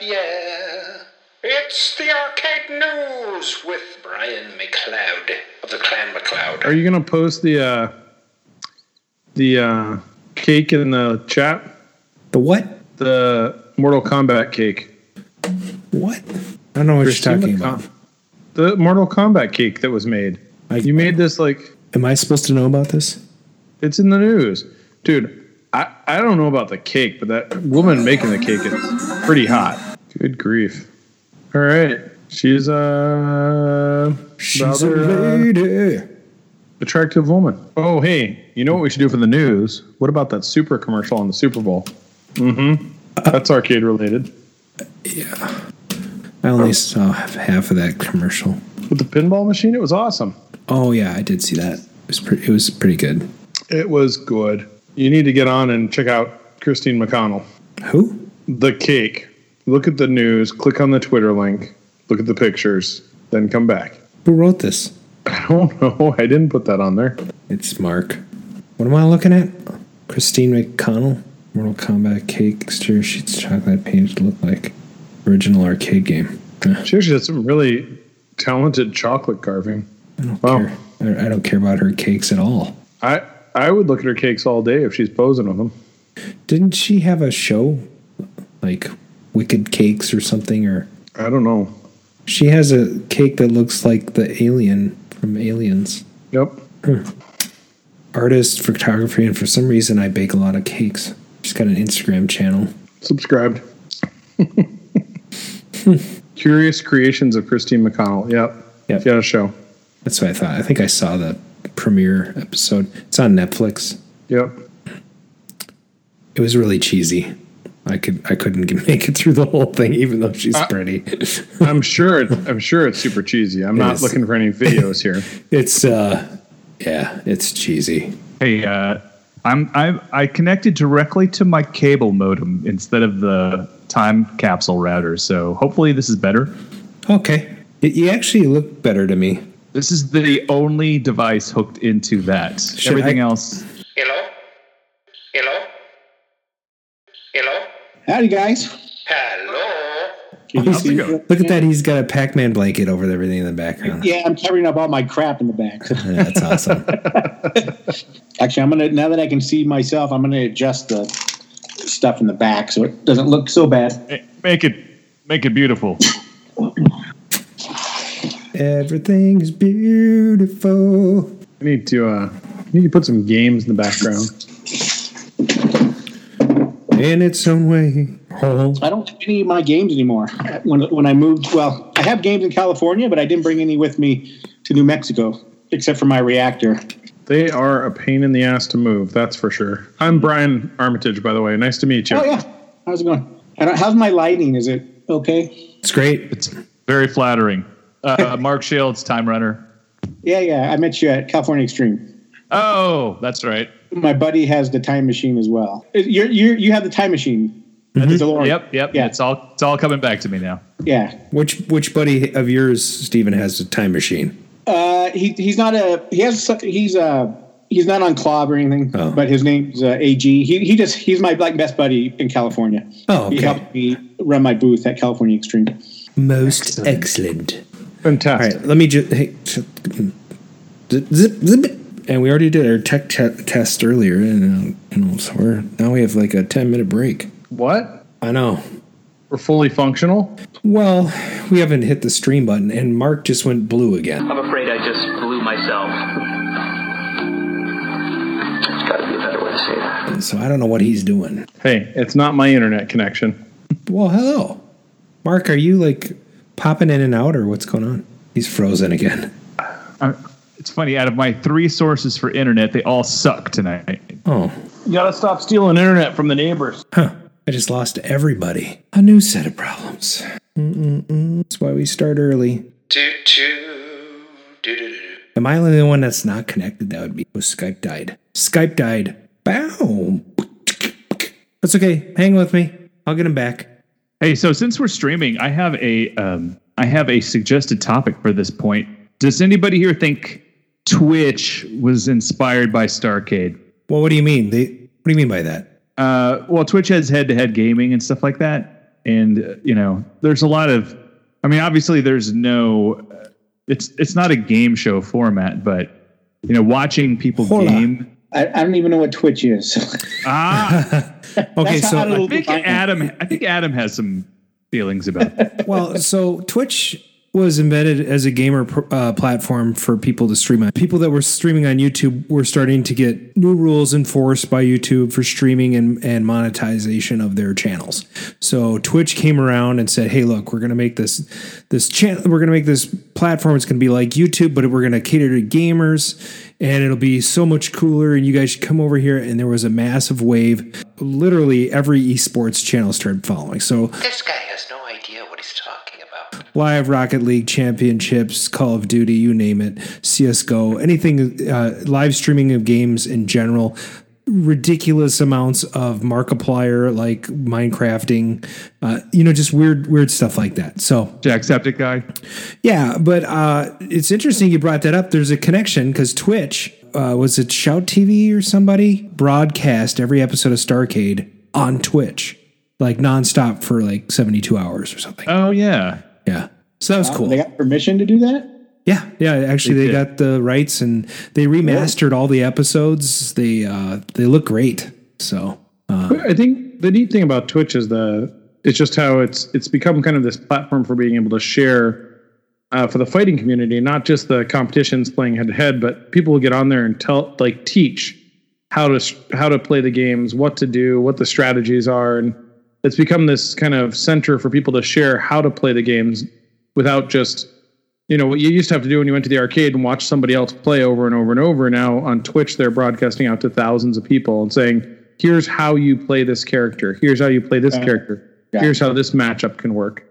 yeah. It's the Arcade News with Brian McLeod of the Clan McLeod. Are you gonna post the uh, the uh, cake in the chat? The what? The Mortal Kombat cake. What? I don't know what Christine you're talking McCon- about. The Mortal Kombat cake that was made. I- you made this like Am I supposed to know about this? It's in the news, dude. I, I don't know about the cake, but that woman making the cake is pretty hot. Good grief! All right, she's uh, She's rather, a uh, lady. attractive woman. Oh, hey, you know what we should do for the news? What about that super commercial on the Super Bowl? Mm-hmm. That's arcade related. Yeah. I only saw half of that commercial. With the pinball machine, it was awesome. Oh yeah, I did see that. It was pretty. It was pretty good. It was good. You need to get on and check out Christine McConnell. Who? The cake. Look at the news, click on the Twitter link, look at the pictures, then come back. Who wrote this? I don't know. I didn't put that on there. It's Mark. What am I looking at? Christine McConnell. Mortal Kombat cake exterior sheets chocolate painted to look like original arcade game. She actually had some really talented chocolate carving. I don't Wow. care. I, I don't care about her cakes at all. I I would look at her cakes all day if she's posing with them. Didn't she have a show like Wicked Cakes or something? Or I don't know. she has a cake that looks like the alien from Aliens. Yep. Hmm. Artist, photography, and for some reason I bake a lot of cakes. She's got an Instagram channel. Subscribed. Curious Creations of Christine McConnell. Yep. Yep. She had a show. That's what I thought. I think I saw the premiere episode. It's on Netflix. Yep. It was really cheesy. I could I couldn't make it through the whole thing, even though she's pretty. I'm sure it, I'm sure it's super cheesy. I'm not is. looking for any videos here. It's uh, yeah, it's cheesy. Hey, uh, I'm I I connected directly to my cable modem instead of the time capsule router, so hopefully this is better. Okay, Y- you actually look better to me. This is the only device hooked into that. Should Everything I- else. Hello? Hello? Hello? Howdy, guys. Hello? Can you see going? me? Look at that. He's got a Pac-Man blanket over everything in the background. Yeah, I'm covering up all my crap in the back. That's awesome. Actually, I'm gonna now that I can see myself, I'm gonna adjust the stuff in the back so it doesn't look so bad. Hey, Make it make it beautiful. Everything is beautiful. I need to uh I need to put some games in the background. in its own way. Oh. I don't have any of my games anymore. When when I moved, well, I have games in California, but I didn't bring any with me to New Mexico except for my reactor. They are a pain in the ass to move, that's for sure. I'm Brian Armitage, by the way. Nice to meet you. Oh yeah, how's it going? I don't- How's my lighting? Is it okay? It's great. It's very flattering. Uh, Mark Shields, Time Runner. Yeah, yeah. I met you at California Extreme. Oh, that's right. My buddy has the time machine as well. You're, you're, you have the time machine. The DeLorean. Yep, yep. Yeah. It's all it's all coming back to me now. Yeah. Which which buddy of yours, Stephen, has a time machine? Uh, he he's not a he has he's uh he's not on Club or anything, Oh. but his name's uh, AG. He he just he's my like best buddy in California. Oh, okay. He helped me run my booth at California Extreme. Most excellent. All Fantastic. right, let me just hey, zip, zip, zip. And we already did our tech te- test earlier, and uh, you know, so we're now we have like a ten minute break. What? I know. We're fully functional? Well, we haven't hit the stream button, and Mark just went blue again. I'm afraid I just blew myself. There's got to be a better way to say that. So I don't know what he's doing. Hey, it's not my internet connection. Well, hello, Mark. Are you like popping in and out, or what's going on? He's frozen again. Uh, it's funny. Out of my three sources for internet, they all suck tonight. Oh, You gotta stop stealing internet from the neighbors. Huh. I just lost everybody. A new set of problems. Mm-mm-mm. That's why we start early. Do, do, do, do, do. Am I the only one that's not connected? That would be. Oh, Skype died. Skype died. Bow. That's okay. Hang with me. I'll get him back. Hey, so since we're streaming, I have a um, I have a suggested topic for this point. Does anybody here think Twitch was inspired by Starcade. Well, what do you mean? They what do you mean by that? Uh, well, Twitch has head-to-head gaming and stuff like that, and uh, you know, there's a lot of. I mean, obviously, there's no. Uh, it's it's not a game show format, but you know, watching people Hola. game. I, I don't even know what Twitch is. Ah, Okay, so I I think Adam. I think Adam has some feelings about. That. well, so Twitch was invented as a gamer uh, platform for people to stream on. People that were streaming on YouTube were starting to get new rules enforced by YouTube for streaming and, and monetization of their channels. So Twitch came around and said, "Hey, look, we're going to make this this channel. We're going to make this platform. It's going to be like YouTube, but we're going to cater to gamers." And it'll be so much cooler, and you guys should come over here. And there was a massive wave. Literally, every esports channel started following. So This guy has no idea what he's talking about. Live Rocket League championships, Call of Duty, you name it, CS:GO, anything, uh, live streaming of games in general. Ridiculous amounts of Markiplier, like Minecrafting, uh, you know, just weird, weird stuff like that. So Jacksepticeye guy. yeah, but uh, it's interesting you brought that up. There's a connection because Twitch uh, was it Shout TV or somebody broadcast every episode of Starcade on Twitch, like nonstop for like 72 hours or something. Oh yeah. Yeah, so that was cool. They got permission to do that? Yeah, yeah. Actually, they, They got the rights and they remastered all the episodes. They uh, they look great. So I think the neat thing about Twitch is the it's just how it's it's become kind of this platform for being able to share uh, for the fighting community, not just the competitions playing head to head, but people will get on there and tell like teach how to s- how to play the games, what to do, what the strategies are, and it's become this kind of center for people to share how to play the games without just you know what you used to have to do when you went to the arcade and watch somebody else play over and over and over. Now on Twitch, they're broadcasting out to thousands of people and saying, "Here's how you play this character. Here's how you play this character. yeah. Here's how this matchup can work."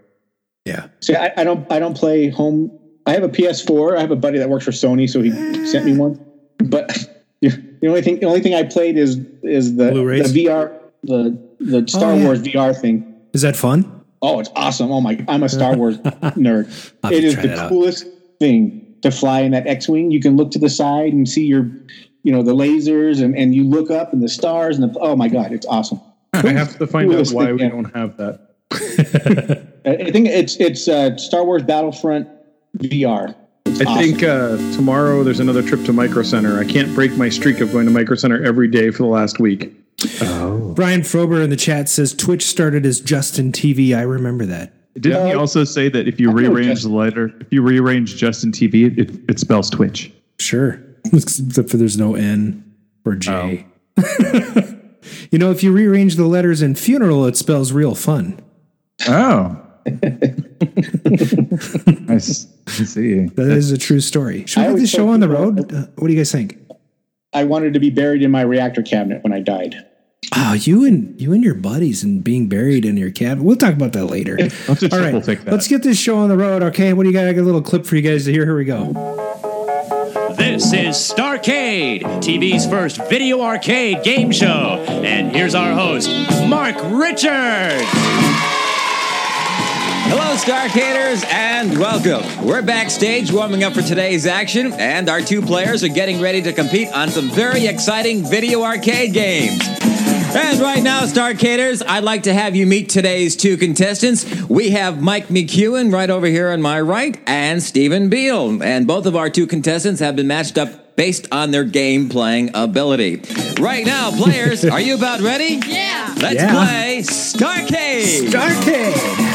yeah, See, I, I don't I don't play home. I have a PS4. I have a buddy that works for Sony, so he sent me one. But the only thing the only thing I played is is the Blu-rays? the VR the the Star Oh, yeah. Wars VR thing. is that fun? Oh, it's awesome! Oh my, I'm a Star Wars nerd. I'll have It to is try the that out. coolest thing to fly in that X-wing. You can look to the side and see your, you know, the lasers, and and you look up and the stars, and the, oh my god, it's awesome. I have to find out why thing, we yeah. don't have that. I I think it's it's uh, Star Wars Battlefront VR. It's I awesome. think uh, tomorrow there's another trip to Micro Center. I can't break my streak of going to Micro Center every day for the last week. Brian Frober in the chat says Twitch started as Justin TV. I remember that. Didn't he also say that if you I rearrange the letter, if you rearrange Justin TV, it, it spells Twitch? Sure, except for there's no N or J. you know, if you rearrange the letters in funeral, it spells real fun. Oh. I s- I see. That is a true story. Should we I have always this show on the road? Uh, what do you guys think? I wanted to be buried in my reactor cabinet when I died. Oh, you and you and your buddies and being buried in your cabin. We'll talk about that later. Let's just All triple right, take that. let's get this show on the road. Okay, what do you got? I got a little clip for you guys to hear. Here we go. This is Starcade, TV's first video arcade game show. And here's our host, Mark Richards. Hello, Starcaders, and welcome. We're backstage warming up for today's action, and our two players are getting ready to compete on some very exciting video arcade games. And right now, Starcaders, I'd like to have you meet today's two contestants. We have Mike McEwen right over here on my right, and Stephen Beal. And both of our two contestants have been matched up based on their game playing ability. Right now, players, are you about ready? Yeah. Let's Yeah. play Starcade! Arcade.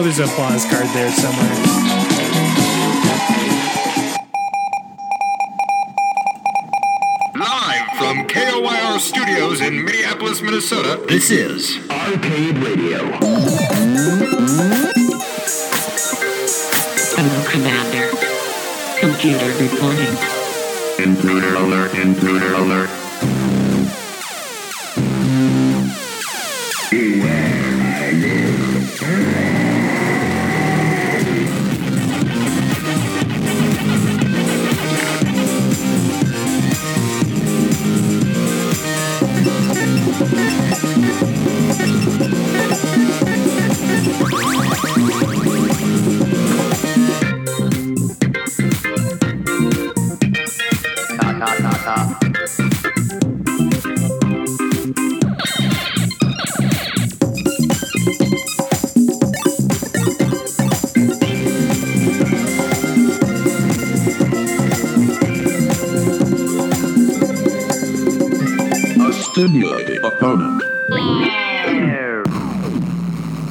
Know, there's an applause card there somewhere. Live from KOYR Studios in Minneapolis, Minnesota, this is Arcade Radio. Hello, Commander. Computer reporting. Intruder alert, intruder alert. Stimulating opponent.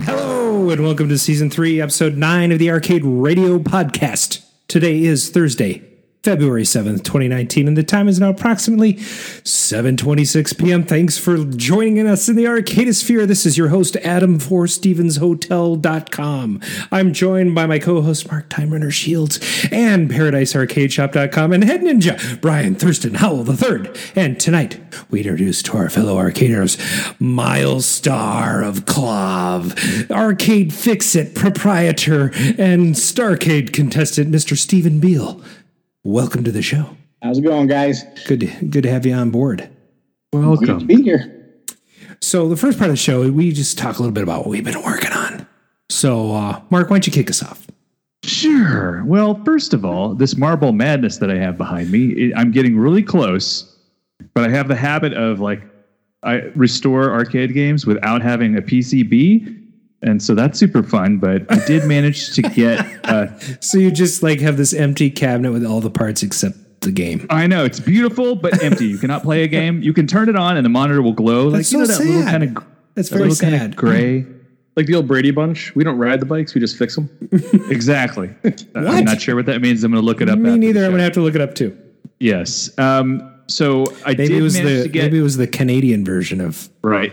Hello, and welcome to season three, episode nine of the Arcade Radio Podcast. Today is Thursday, February 7th, 2019, and the time is now approximately 7.26 p.m. Thanks for joining us in the Arcadisphere. This is your host, Adam for StevensHotel.com. I'm joined by my co-host, Mark Time Runner Shields, and ParadiseArcadeShop.com, and Head Ninja, Brian Thurston Howell III. And tonight, we introduce to our fellow arcaders, Miles Star of KLOV, Arcade Fix-It proprietor, and Starcade contestant, Mr. Stephen Beal. Welcome to the show. How's it going, guys? Good, to, good to have you on board. Great to be here. So the first part of the show, we just talk a little bit about what we've been working on. So, uh, Mark, why don't you kick us off? Sure. Well, first of all, this Marble Madness that I have behind me, it, I'm getting really close, but I have the habit of like I restore arcade games without having a PCB. And so that's super fun, but I did manage to get uh, So you just like have this empty cabinet with all the parts except the game. I know it's beautiful but empty. You cannot play a game. You can turn it on and the monitor will glow. That's like you know so that little sad. kind of That's very little kind sad. of gray. Like the old Brady Bunch, we don't ride the bikes, we just fix them. Exactly. What? I'm not sure what that means. I'm going to look it up. Me neither. I'm gonna have to look it up too. Yes. Um, so I Maybe did it was manage the to get maybe it was the Canadian version of. right.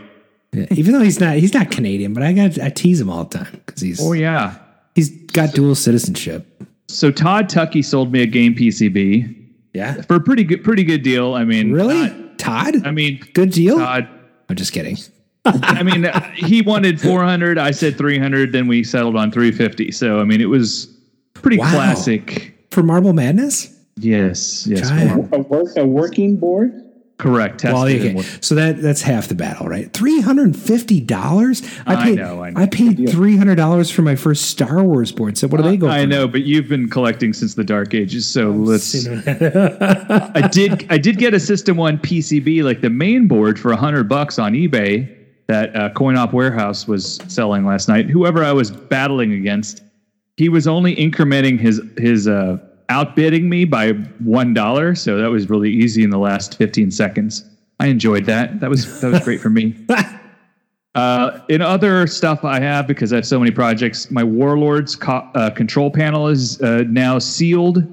Even though he's not he's not Canadian, but I got I tease him all the time because he's Oh yeah. he's got dual citizenship. So Todd Tucky sold me a game PCB Yeah. for a pretty good pretty good deal. I mean, Really, not- Todd? I mean, Good deal. Todd. I'm just kidding. I mean, uh, he wanted 400. I said 300. Then we settled on 350. So I mean, it was pretty Wow. classic. For Marble Madness? Yes. Yes. A, work, a working board? Correct. Well, okay. So that that's half the battle, right? Three hundred and fifty dollars. I paid. know, I know. paid three hundred dollars for my first Star Wars board. So what do they go? I for? know, but you've been collecting since the Dark Ages, so let's. I did. I did get a System One PCB, like the main board, for a hundred bucks on eBay that uh, Coin Op Warehouse was selling last night. Whoever I was battling against, he was only incrementing his his uh, outbidding me by one dollar, so that was really easy in the last fifteen seconds. I enjoyed that. That was that was great for me. Uh, in other stuff I have, because I have so many projects, my Warlords co- uh, control panel is uh, now sealed.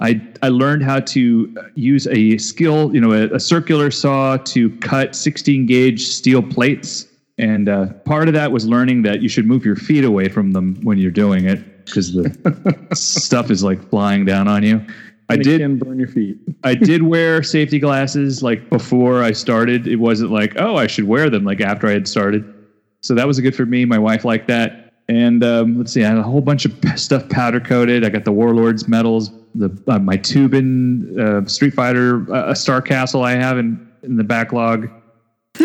I, I learned how to use a skill, you know, a, a circular saw to cut 16 gauge steel plates. And uh, part of that was learning that you should move your feet away from them when you're doing it because the stuff is like flying down on you. I And it did can burn your feet. I did wear safety glasses like before I started. It wasn't like, oh, I should wear them like after I had started. So that was good for me. My wife liked that. And um, let's see, I had a whole bunch of stuff powder coated. I got the Warlords medals, the uh, my Tubin uh, Street Fighter, uh, a Star Castle I have in, in the backlog.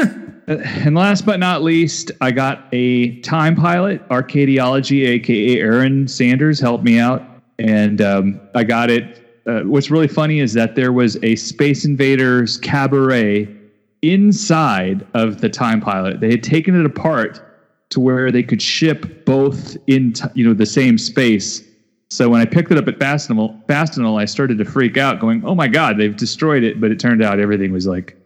and last but not least, I got a Time Pilot Arcadiology, aka Aaron Sanders, helped me out, and um, I got it. Uh, what's really funny is that there was a Space Invaders cabaret inside of the Time Pilot. They had taken it apart to where they could ship both in t- you know the same space. So when I picked it up at Fastenal, Fastenal, I started to freak out, going, "Oh my God, they've destroyed it!" But it turned out everything was like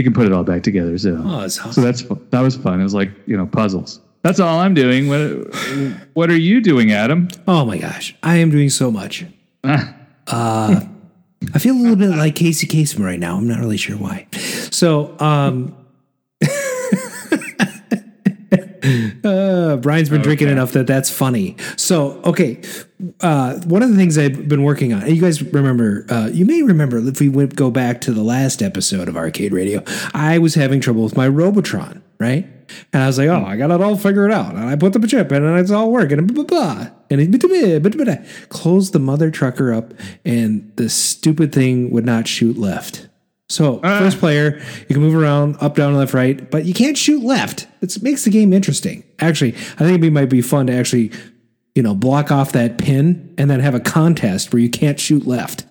you can put it all back together. So, Oh, that's awesome. so that's that was fun. It was like you know puzzles. That's all I'm doing. What what are you doing, Adam? Oh my gosh, I am doing so much. Uh, I feel a little bit like Casey Kasem right now. I'm not really sure why. So, um, uh, Brian's been drinking enough that that's funny. So, okay, uh, one of the things I've been working on. You guys remember? Uh, you may remember if we went go back to the last episode of Arcade Radio. I was having trouble with my Robotron, right? And I was like, oh, I got it all figured out. And I put the chip in and it's all working. And blah, blah, blah. And it closed the mother trucker up and the stupid thing would not shoot left. So first player, you can move around up, down, left, right, but you can't shoot left. It makes the game interesting. Actually, I think it might be fun to actually, you know, block off that pin and then have a contest where you can't shoot left.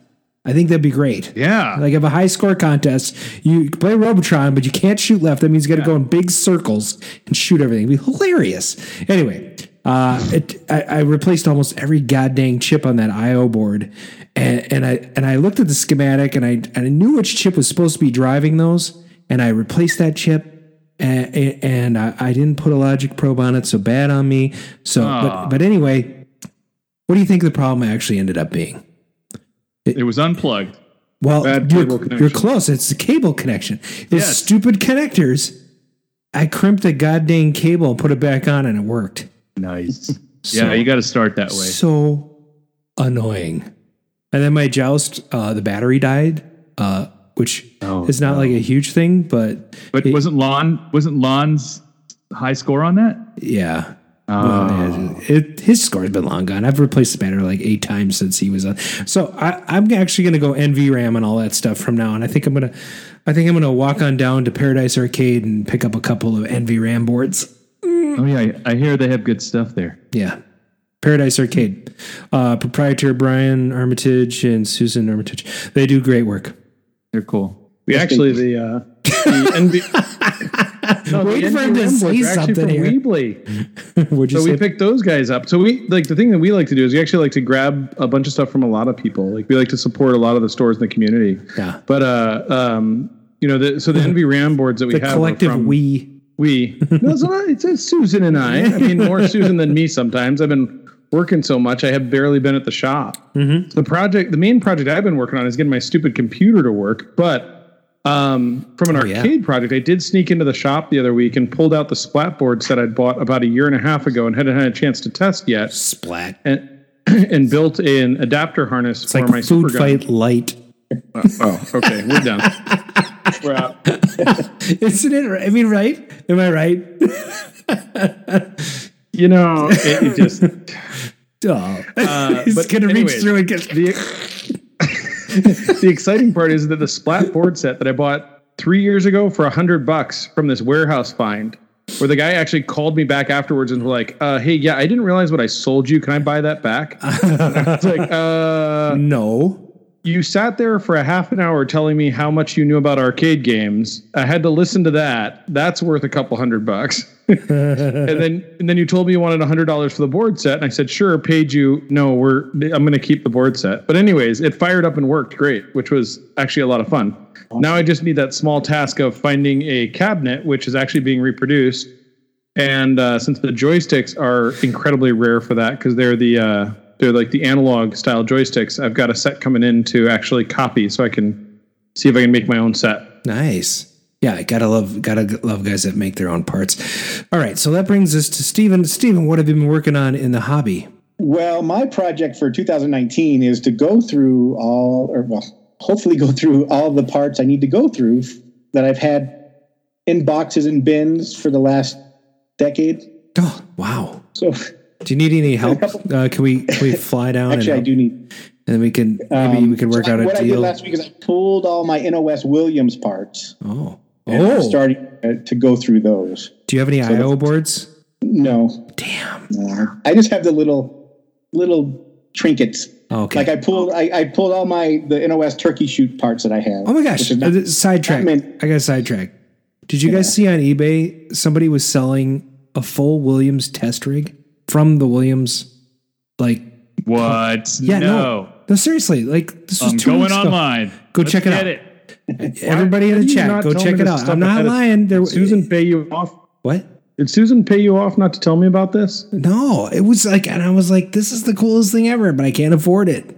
I think that'd be great. Yeah. Like have a high score contest. You play Robotron, but you can't shoot left. That means you got to go in big circles and shoot everything. It'd be hilarious. Anyway, uh, it, I, I replaced almost every goddamn chip on that I/O board, and, and I and I looked at the schematic and I and I knew which chip was supposed to be driving those, and I replaced that chip. And, and I, I didn't put a logic probe on it, so bad on me. So, but, but anyway, what do you think the problem actually ended up being? It was unplugged. Well, you're, you're close. It's the cable connection. It's Yes. stupid connectors. I crimped the goddamn cable put it back on, and it worked. Nice. So- yeah, you got to start that way. So annoying. And then my joust, uh, the battery died, uh, which Oh, is not like a huge thing, but But it- wasn't Lon wasn't Lon's high score on that? yeah. Oh. Well, it, his score's been long gone. I've replaced the battery like eight times since he was on. So I, I'm actually going to go NVRAM and all that stuff from now on. I think I'm going to, I think I'm going to walk on down to Paradise Arcade and pick up a couple of NVRAM boards. Oh yeah, I hear they have good stuff there. Yeah. Paradise Arcade. Uh, proprietor Brian Armitage and Susan Armitage. They do great work. They're cool. We actually the uh, the NV. no, the Wait for him to NVRAM say boards are actually something from here. Weebly. Would you So say? we picked those guys up. So we like the thing that we like to do is we actually like to grab a bunch of stuff from a lot of people. Like we like to support a lot of the stores in the community. Yeah. But uh, um, you know, the, so the NV RAM boards that we the have are collective from- we. We. No, it's, not, it's it's Susan and I. I mean, more Susan than me sometimes. I've been working so much, I have barely been at the shop. Mm-hmm. The project, the main project I've been working on is getting my stupid computer to work. But um, from an Oh, yeah. arcade project, I did sneak into the shop the other week and pulled out the splat boards that I'd bought about a year and a half ago and hadn't had a chance to test yet. Splat. And, and built an adapter harness It's for like my food super gun. fight light. Oh, okay, we're done. we're out. Isn't it? I mean, right? Am I right? You know, it, it just. Oh. Uh, He's but gonna reach through and get. the the exciting part is that the splat board set that I bought three years ago for a hundred bucks from this warehouse find, where the guy actually called me back afterwards and was like, uh, "Hey, yeah, I didn't realize what I sold you. Can I buy that back?" It's like, uh, no. You sat there for a half an hour telling me how much you knew about arcade games. I had to listen to that. That's worth a couple hundred bucks. and then and then you told me you wanted a hundred dollars for the board set, and I said sure. Paid you. No, we're I'm going to keep the board set. But anyways, it fired up and worked great, which was actually a lot of fun. Now I just need that small task of finding a cabinet, which is actually being reproduced. And uh, since the joysticks are incredibly rare for that, because they're the uh, they're like the analog style joysticks, I've got a set coming in to actually copy, so I can see if I can make my own set. Nice. Yeah, I gotta love gotta love guys that make their own parts. All right, so that brings us to Stephen. Stephen, what have you been working on in the hobby? Well, my project for 2019 is to go through all, or well, hopefully go through all the parts I need to go through that I've had in boxes and bins for the last decade. Oh, wow. So Do you need any help? Uh, can we can we fly down? actually, I do need. and then we can maybe um, we can work so out a what I did last week is I pulled all my NOS Williams parts. oh, And I'm oh. starting uh, to go through those. Do you have any IO boards? No, Damn. no. I just have the little little trinkets. Okay. Like I pulled, I, I pulled all my the NOS turkey shoot parts that I have. Oh my gosh! not- Uh, sidetrack. I got sidetrack. Did you guys see on eBay somebody was selling a full Williams test rig from the Williams? Like, What? yeah, no, no. no, seriously. Like, this was I'm two going weeks ago. online. Go Let's check it out. It. Everybody in the chat, go check it out. I'm not lying. There, Did Susan pay you off? what? Did Susan pay you off not to tell me about this? No, it was like, and I was like, this is the coolest thing ever, but I can't afford it.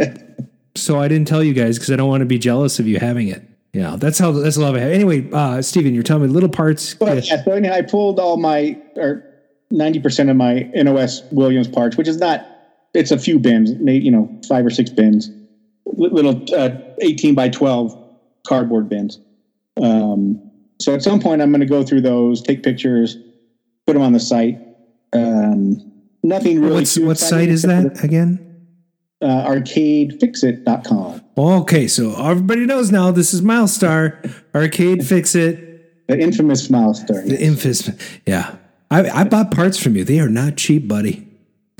so I didn't tell you guys because I don't want to be jealous of you having it. You know, that's how that's the love I have. Anyway, uh, Steven, you're telling me little parts. But yeah, so anyhow, I pulled all my or ninety percent of my NOS Williams parts, which is not. It's a few bins, maybe you know five or six bins, little uh, eighteen by twelve cardboard bins. Um, so at some point, I'm going to go through those, take pictures, put them on the site. Um, nothing really. What's what site is that again? Uh, arcadefixit.com. Okay, so everybody knows now. This is Milestar Arcade Fix It, The infamous milestone. the infamous. Yeah, I, I bought parts from you. They are not cheap, buddy.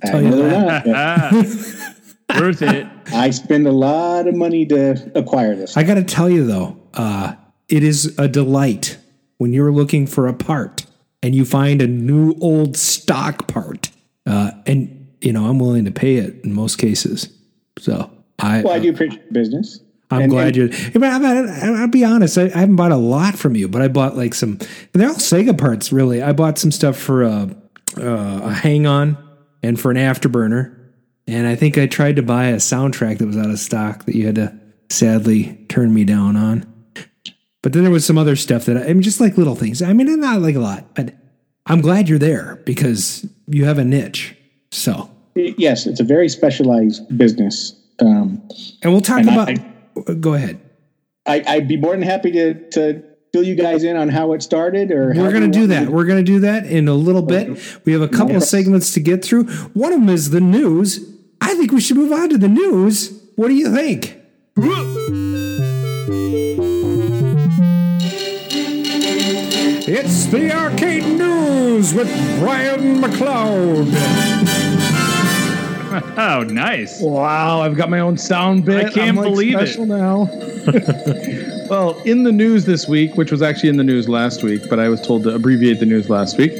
I tell you know they're that. not, Worth it. I spend a lot of money to acquire this. I got to tell you though, uh, it is a delight when you're looking for a part and you find a new old stock part, uh, and you know I'm willing to pay it in most cases. So I, Well, I do appreciate your business. I'm And- glad and- you. I mean, I, I, will be honest. I, I haven't bought a lot from you, but I bought like some. And they're all Sega parts, really. I bought some stuff for a, uh, a hang on and for an afterburner, and I think I tried to buy a soundtrack that was out of stock that you had to sadly turn me down on. But then there was some other stuff that I, I mean, just like little things. I mean, not like a lot, but I'm glad you're there because you have a niche. So, Yes, it's a very specialized business. Um, and we'll talk And I- about. Go ahead. I, I'd be more than happy to, to fill you guys in on how it started. Or We're going to do that. We're going to do that in a little bit. We have a couple of segments to get through. One of them is the news. I think we should move on to the news. What do you think? It's the arcade news with Brian McLeod. Oh, nice. Wow, I've got my own sound bit. I can't I'm, like, believe it. special now. well, in the news this week, which was actually in the news last week, but I was told to abbreviate the news last week.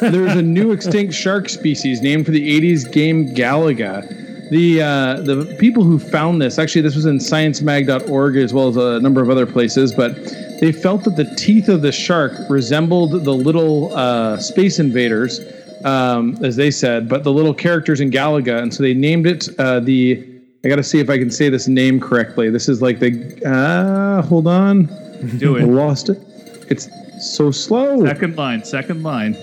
There's a new extinct shark species named for the 80s game Galaga. The uh, the people who found this actually this was in sciencemag.org as well as a number of other places, but they felt that the teeth of the shark resembled the little uh, space invaders, um, as they said, but the little characters in Galaga, and so they named it uh, the. I got to see if I can say this name correctly. This is like the. Uh, hold on, Do I it. lost it. It's so slow. Second line, second line.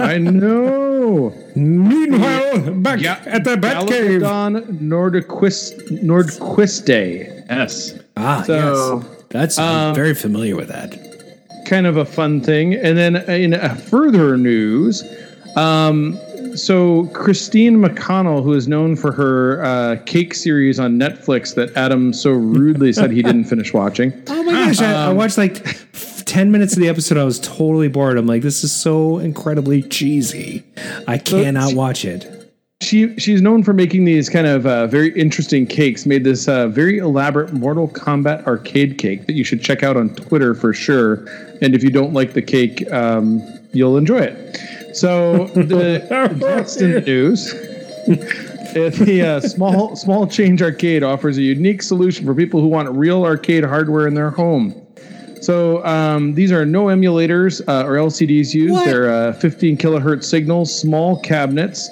I know. Meanwhile, back Ga- at the Batcave. Galagadon Nordquist Nordquiste. Yes. Ah, So, yes. That's I'm um, very familiar with that. kind of a fun thing. And then in uh, further news, um, so Christine McConnell, who is known for her uh, cake series on Netflix that Adam so rudely said he didn't finish watching. Oh my gosh, I, I watched like 10 minutes of the episode. I was totally bored. I'm like, this is so incredibly cheesy. I cannot watch it. She she's known for making these kind of uh, very interesting cakes. Made this uh, very elaborate Mortal Kombat arcade cake that you should check out on Twitter for sure. And if you don't like the cake, um, you'll enjoy it. So the the news. The uh, small small change arcade offers a unique solution for people who want real arcade hardware in their home. So um, these are no emulators uh, or LCDs used. What? They're uh, 15 kilohertz signals, small cabinets.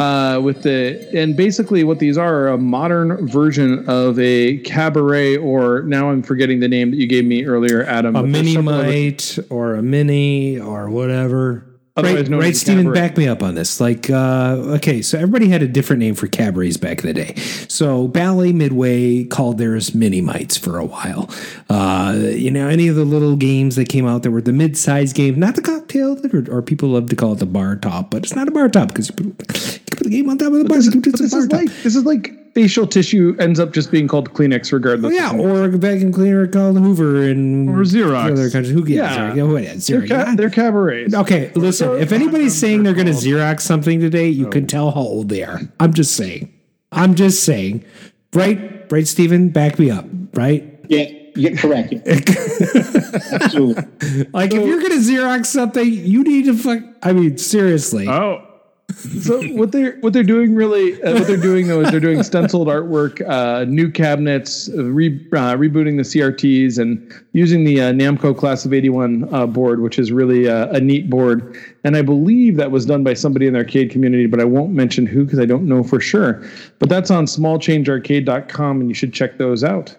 Uh, with the and basically what these are are a modern version of a cabaret or now I'm forgetting the name that you gave me earlier, Adam. A Mini-Myte or a mini or whatever. Otherwise Right, right cabaret. back me up on this. Like, uh, okay, so everybody had a different name for cabarets back in the day. So Bally Midway called theirs Mini-Mytes for a while. Uh, you know, any of the little games that came out that were the mid-sized game, not the cocktail, or, or people love to call it the bar top, but it's not a bar top because you put the game on top of the bar. This, you is, do but some this is like this is like facial tissue ends up just being called Kleenex regardless. Oh, yeah, of- or a vacuum cleaner called Hoover and Or Xerox. Other countries. Who gives? Yeah. Yeah, what is they're, Xerox? ca- they're cabarets. Okay, listen. If anybody's saying they're going to oh. Xerox something today, you Oh. can tell how old they are. I'm just saying. I'm just saying. Right, right, Stephen. Back me up. Right. Yeah, yeah, correct. Absolutely. Like if you're going to Xerox something, you need to fuck. I mean, seriously. Oh, so what they're what they're doing really uh, what they're doing though is they're doing stenciled artwork, uh, new cabinets, uh, re, uh, rebooting the CRTs, and using the uh, Namco Class of '81 uh, board, which is really a neat board. And I believe that was done by somebody in the arcade community, but I won't mention who because I don't know for sure. But that's on smallchangearcade.com, and you should check those out.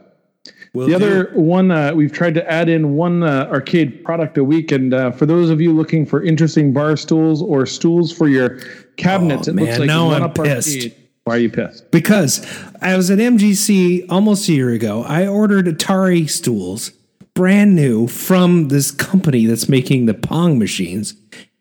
The other one, uh, we've tried to add in one uh, arcade product a week. And uh, for those of you looking for interesting bar stools or stools for your cabinets, Oh, it looks like now One I'm pissed. Arcade. Why are you pissed? because I was at MGC almost a year ago. I ordered Atari stools, brand new, from this company that's making the Pong machines,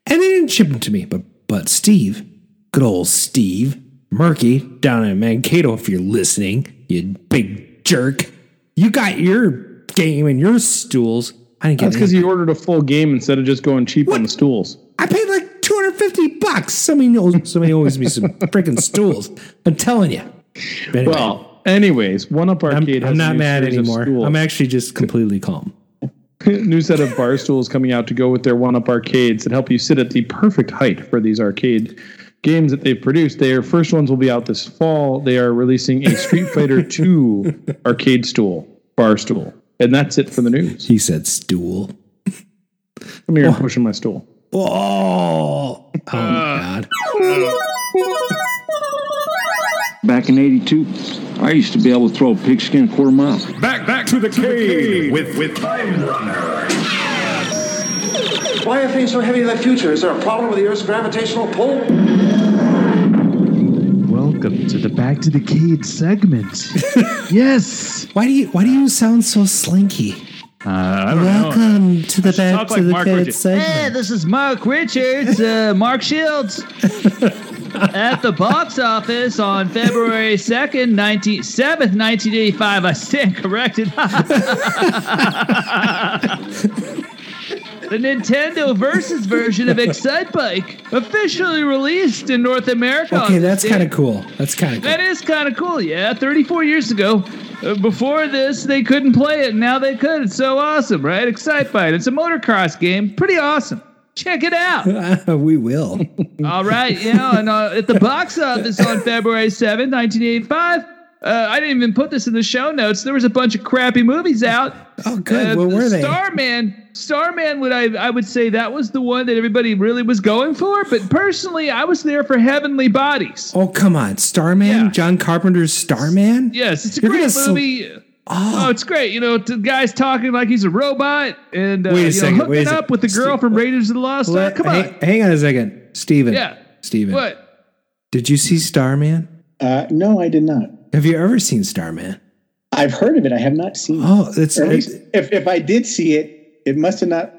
and they didn't ship them to me. But but Steve, good old Steve Murky down in Mankato, if you're listening, you big jerk, you got your game and your stools. I didn't get That's because you ordered a full game instead of just going cheap on the stools. I paid like 250 bucks. Somebody knows somebody owes me some freaking stools. I'm telling you. Anyway. Well, anyways, One Up I'm, Arcade. I'm has a not mad anymore. I'm actually just completely calm. new set of bar stools coming out to go with their one up arcades that help you sit at the perfect height for these arcade games that they've produced. Their first ones will be out this fall. They are releasing a Street Fighter 2 arcade stool, bar stool. And that's it for the news. He said stool. Come here, pushing my stool. Oh, oh my uh. God. Back in 82, I used to be able to throw a pigskin a quarter mile. Back, back to the cave with, with Time Runner. Why are things so heavy in the future? Is there a problem with the Earth's gravitational pull? Welcome to the Back to the Cade segment. yes. Why do you Why do you sound so slinky? Uh, I don't Welcome to the back to like the Mark Cade Richards. segment. Hey, this is Mark Richards, uh, Mark Shields. At the box office on February 2nd, 19, 7th, 1985. I stand corrected. the Nintendo Versus version of Excitebike officially released in North America. Okay, that's kind of cool. That's kind of cool. That is kind of cool, yeah. 34 years ago. Uh, before this, they couldn't play it, and now they could. It's so awesome, right? Excitebike. It's a motocross game. Pretty awesome. Check it out. we will. All right, yeah, and uh, at the box office on February 7th, 1985, uh, I didn't even put this in the show notes. There was a bunch of crappy movies out. Oh, good. Uh, what were they? Starman, Starman. Would I? I would say that was the one that everybody really was going for. But personally, I was there for Heavenly Bodies. Oh, come on. Starman? John Carpenter's Starman? Yes, it's a You're great gonna sl- movie. Oh. it's great. You know, the guy's talking like he's a robot and uh, Wait a you know, second, hooking wait a up second. with the girl from Raiders of the Lost Ark. Let- Come on. hang, hang on a second. Steven. Yeah. Steven. What? Did you see Starman? Uh, no, I did not. Have you ever seen Starman? I've heard of it. I have not seen Oh, it. that's Or at if, if I did see it, it must have not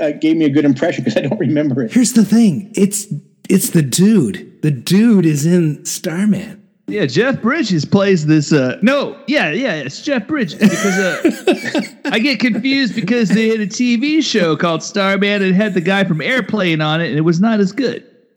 uh, gave me a good impression because I don't remember it. Here's the thing. It's it's the dude. The dude is in Starman. Yeah, Jeff Bridges plays this. Uh, no, yeah, yeah, it's Jeff Bridges because uh, I get confused because they had a TV show called Starman and had the guy from Airplane on it, and it was not as good.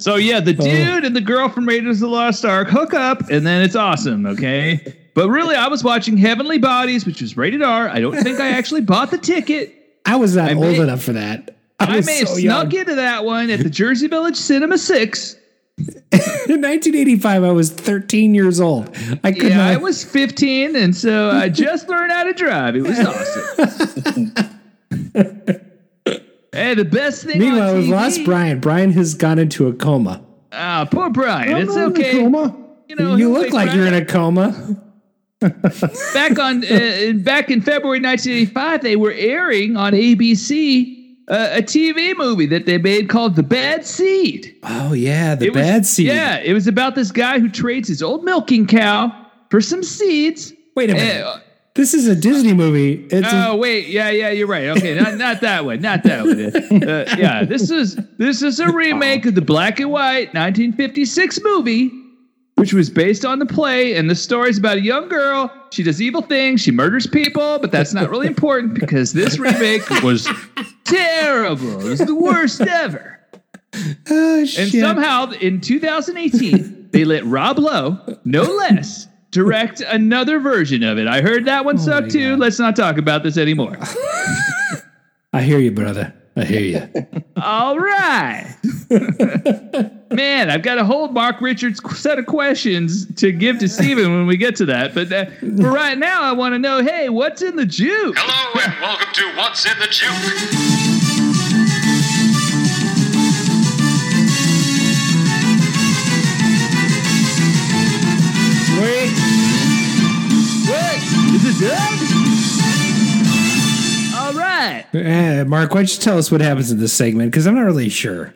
so yeah, the dude and the girl from Raiders of the Lost Ark hook up, and then it's awesome. Okay, but really, I was watching Heavenly Bodies, which was rated R. I don't think I actually bought the ticket. I was not I old may- enough for that. I, I, was may have snuck young. into that one at the Jersey Village Cinema Six. In 1985, I was 13 years old. I could yeah, not. I was 15, and so I just learned how to drive. It was awesome. hey, the best thing. Meanwhile, we've lost Brian. Brian has gone into a coma. Ah, poor Brian. I'm it's not in a okay. coma. You know, you look be like you're in a coma. Back on uh, back in February 1985. They were airing on ABC uh, a TV movie that they made called The Bad Seed. Oh yeah, the It was- bad seed. Yeah, it was about this guy who trades his old milking cow for some seeds. Wait a minute. Uh, this is a Disney movie. It's a- oh wait, yeah, yeah, you're right. Okay, not not that one, not that one. Uh, yeah, this is this is a remake of the black and white 1956 movie, which was based on the play, and the story's about a young girl. She does evil things, she murders people, but that's not really important because this remake was terrible. It was the worst ever. oh, And somehow in 2018, they let Rob Lowe, no less, direct another version of it. I heard that one oh sucked too. Let's not talk about this anymore. I hear you, brother. I hear you. All right. Man, I've got a whole Mark Richards set of questions to give to Steven when we get to that. But uh, for right now, I want to know hey, what's in the juke? Hello and welcome to What's in the Juke. Wait. What? Is it done? Right. Eh, Mark, why don't you tell us what happens in this segment? Because I'm not really sure.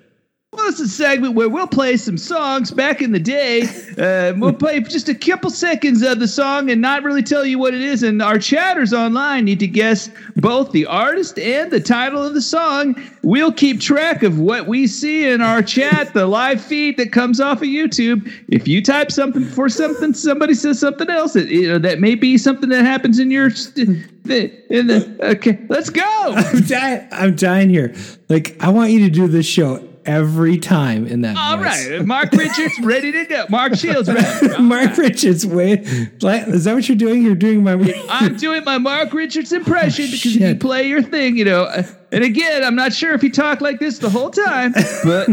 Well, it's a segment where we'll play some songs back in the day. Uh, we'll play just a couple seconds of the song and not really tell you what it is. And our chatters online need to guess both the artist and the title of the song. We'll keep track of what we see in our chat, the live feed that comes off of YouTube. If you type something for something, somebody says something else. It, you know, that may be something that happens in your. St- in the, okay, let's go. I'm dying. I'm dying here. Like, I want you to do this show every time in that All voice. right, Mark Richards ready to go. Mark Shields ready. Mark Richards, wait. Is that what you're doing? You're doing my. I'm doing my Mark Richards impression because if you play your thing, you know. uh, And again, I'm not sure if he talked like this the whole time, but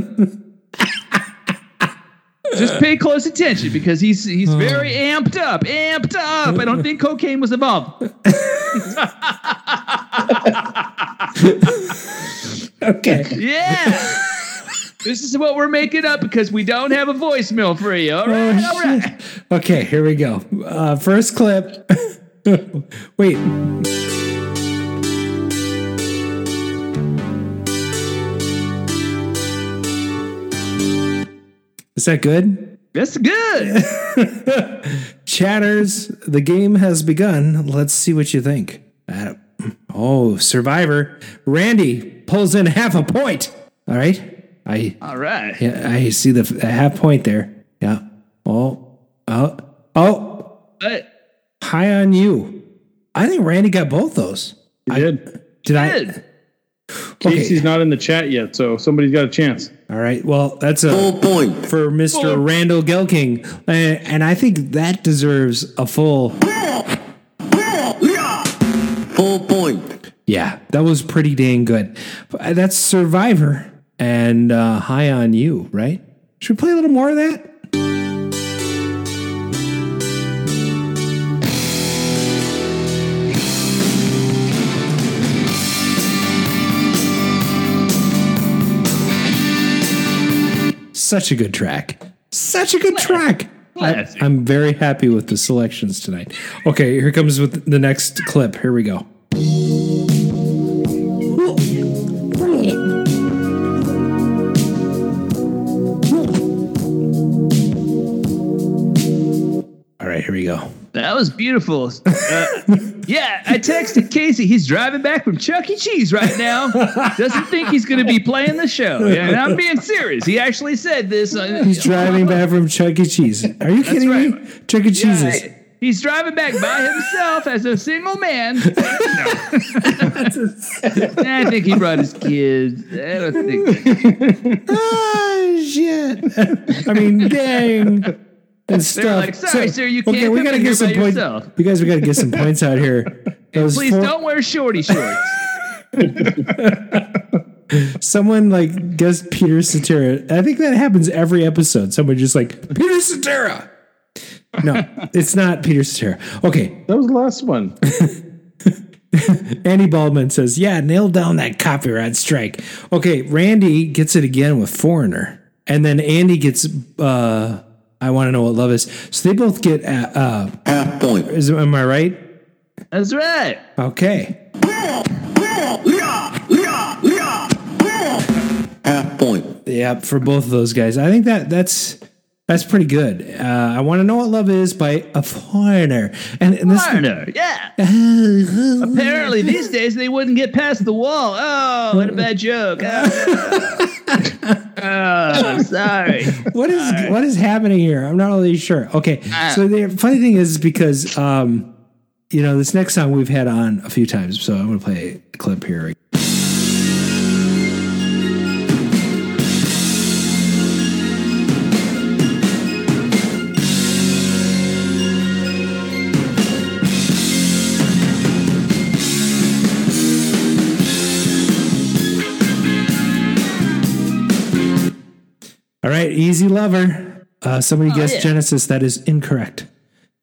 Just pay close attention because he's he's very amped up, amped up. I don't think cocaine was involved. Okay. Yeah. This is what we're making up because we don't have a voicemail for you. All right, all right. Okay, here we go. Uh, first clip. Wait. Is that good? That's good. Chatters, the game has begun. Let's see what you think. Uh, oh, Survivor. Randy pulls in half a point. All right. I All right. yeah, I see the f- a half point there. Yeah. Oh. Oh. Oh. But High on you. I think Randy got both those. You did. Did I? good. Casey's not in the chat yet, so somebody's got a chance. All right. Well, that's a full point for Mr. Randall Gelking, uh, and I think that deserves a full Full point. Yeah, that was pretty dang good. That's Survivor and uh, High on You, right? Should we play a little more of that? Such a good track. Such a good track. I, I'm very happy with the selections tonight. Okay, here comes with the next clip. Here we go. Go. That was beautiful. Uh, yeah, I texted Casey. He's driving back from Chuck E. Cheese right now. Doesn't think he's going to be playing the show. And I'm being serious. He actually said this. On, He's driving back from Chuck E. Cheese. Are you kidding me? Chuck E. Cheese's. Yeah, he's driving back by himself as a single man. No. I think he brought his kids. I don't think. ah, shit. I mean, dang. And stuff. like, "Sorry, sir, you okay, can't Okay, we gotta get some by points. yourself." You guys, we gotta get some points out here. Please four- don't wear shorty shorts. Someone like guessed Peter Cetera. I think that happens every episode. Someone just like Peter Cetera. No, it's not Peter Cetera. Okay, That was the last one. Andy Baldwin says, "Yeah, nail down that copyright strike." Okay, Randy gets it again with Foreigner, and then Andy gets. uh I want to know what love is. So they both get uh, uh Half point. is am I right? That's right. Okay. Half point. Yeah, for both of those guys. I think that that's that's pretty good. Uh, I want to know what love is by a foreigner, and, and this. Foreigner, yeah. Apparently, these days they wouldn't get past the wall. Oh, what a bad joke. Oh, oh, I'm sorry. what is what is happening here? I'm not really sure. Okay, Uh, so the funny thing is because um, you know this next song we've had on a few times, so I'm going to play a clip here. All right, Easy Lover. Uh, somebody guessed yeah. Genesis. That is incorrect.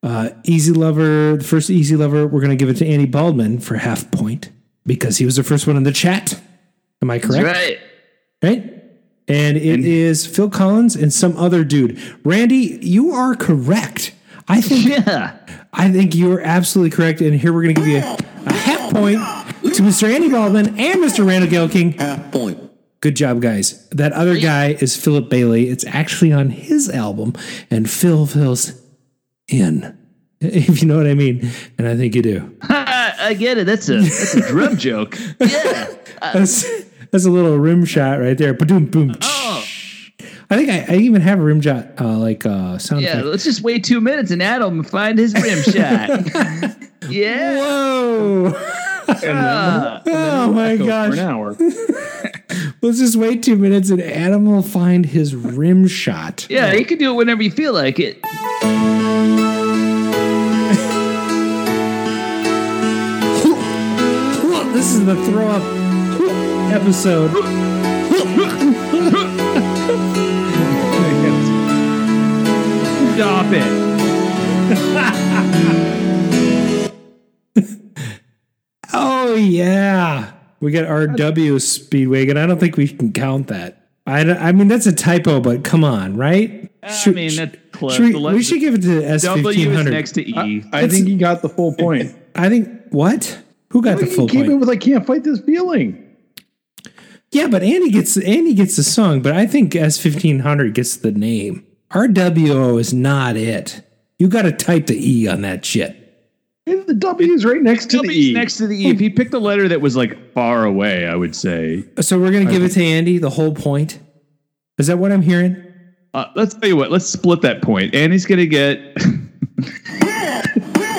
Uh, Easy Lover, the first Easy Lover, we're going to give it to Andy Baldwin for half point because he was the first one in the chat. Am I correct? Right. Right? And it is Phil Collins and some other dude. Randy, you are correct. I think Yeah. I think you are absolutely correct. And here we're going to give you a, a half point to Mr. Andy Baldwin and Mr. Randall Gelking. Half point. Good job, guys. That other guy is Philip Bailey. It's actually on his album, and Phil fills in, if you know what I mean. And I think you do. I get it. That's a that's a drum joke. Yeah. That's, that's a little rim shot right there. Boom, boom. Oh. I think I, I even have a rim shot, uh, like uh, sound Yeah, effect. let's just wait two minutes and Adam find his rim shot. Yeah. Whoa! Ah. oh my For an gosh! hour. Let's just wait two minutes, and Adam will find his rim shot. Yeah, you can do it whenever you feel like it. This is the throw up episode. Stop it. Oh yeah, we got RW Speedwagon. I don't think we can count that. I, I mean that's a typo, but come on, right? I mean, that's close. should we, we should give it to S W fifteen is next to E. I think he got the full point. I think what? Who got the he full came in point? with I can't fight this feeling. Yeah, but Andy gets Andy gets the song, but I think S fifteen hundred gets the name. RWO is not it. You got to type the E on that shit. The W is right next to the E. next to the E. If he picked a letter that was like far away, I would say. So we're gonna give it to Andy. The whole point. Is that what I'm hearing? Uh, let's tell you what. Let's split that point. Andy's gonna get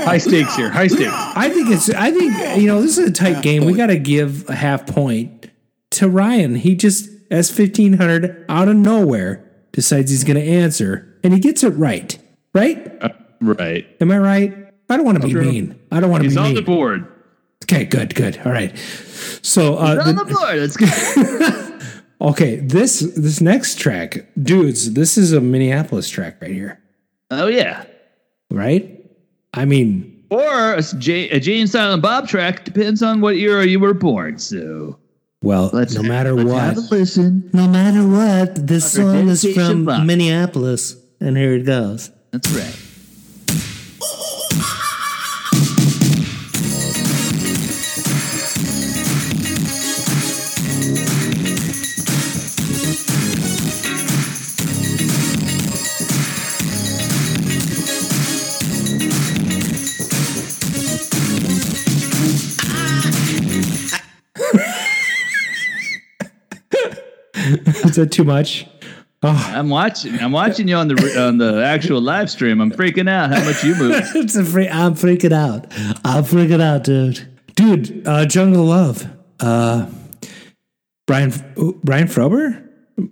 High stakes here. High stakes. I think it's. I think you know this is a tight game. We got to give a half point to Ryan. He just S fifteen hundred out of nowhere decides he's going to answer, and he gets it right. Right? uh, right. Am I right? I don't want to be mean. I don't want to be mean. He's on the board. Okay, good, good. All right. So uh, on the- the board. Let's go. okay, this this next track, dudes. This is a Minneapolis track right here, Oh yeah. right? I mean, Or a J, a Jay and Silent Bob track depends on what era you were born. So well, let's no matter let's what, have a listen. No matter what, this song is from. Minneapolis, and here it goes. That's right. Is that too much? Oh, I'm watching. I'm watching you on the on the actual live stream. I'm freaking out how much you move. it's a free. I'm freaking out. I'm freaking out, dude. dude, uh, Jungle Love. Uh, Brian Brian Frober.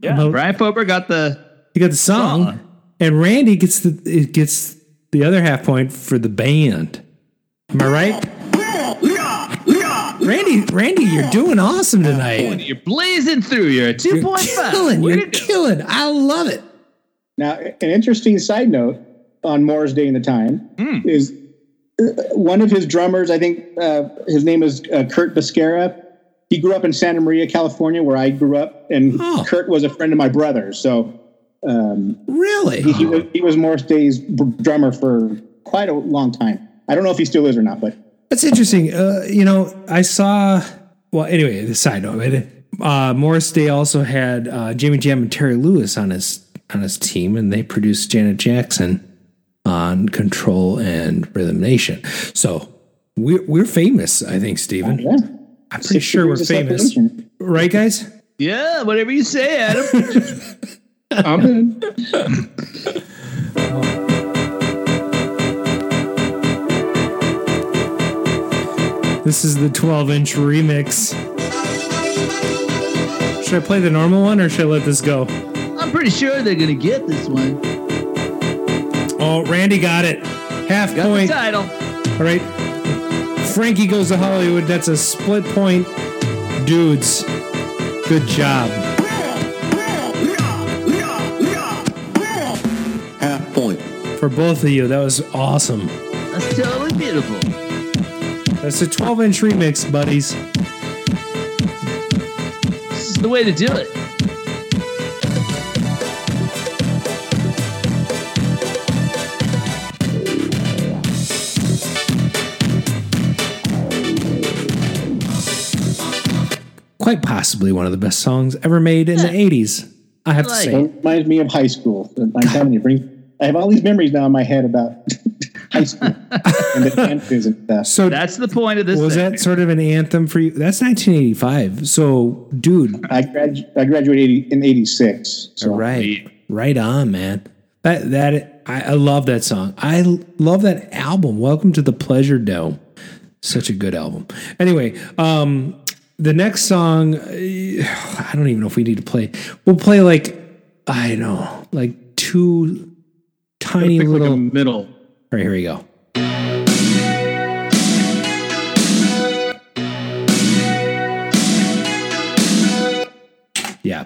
Yeah, Brian Fober got the He got the song, Song. and Randy gets the it gets the other half point for the band. Am I right? Randy, Randy, you're doing awesome tonight. You're blazing through. You're a two point five. Killing, you're killing. I love it. Now, an interesting side note on Morris Day in the Time Hmm. is uh, one of his drummers, I think uh, his name is uh, Kurt Bascara. He grew up in Santa Maria, California, where I grew up, and Oh. Kurt was a friend of my brother. So um, Really? he, he was, he was Morris Day's b- drummer for quite a long time. I don't know if he still is or not, but That's interesting. Uh, you know, I saw. Well, anyway, the side note. Right? Uh, Morris Day also had uh, Jimmy Jam and Terry Lewis on his on his team, and they produced Janet Jackson on Control and Rhythm Nation. So we're we're famous, I think, Stephen. yeah. I'm pretty sure we're famous, right, guys? Yeah, whatever you say, Adam. I'm in. This is the 12 inch remix. Should I play the normal one or should I let this go? I'm pretty sure they're gonna get this one. Oh, Randy got it. Half Got point. the title. All right. Frankie goes to Hollywood. That's a split point. Dudes, good job. Half point. For both of you, that was awesome. That's totally beautiful. That's a 12 inch remix, buddies. This is the way to do it. Quite possibly one of the best songs ever made in the 80s. I have to say. It reminds me of high school. I'm telling you, bring, I have all these memories now in my head about high school and the dances and stuff. So That's the point of this. was thing. that sort of an anthem for you? That's 1985. So, dude, I, grad, I graduated in '86. So right, right on, man. That that I, I love that song. I love that album. Welcome to the Pleasure Dome. Such a good album. Anyway, um, the next song, uh, I don't even know if we need to play. We'll play like I don't know, like two tiny Pick like little. middle. Right, here we go. Yeah,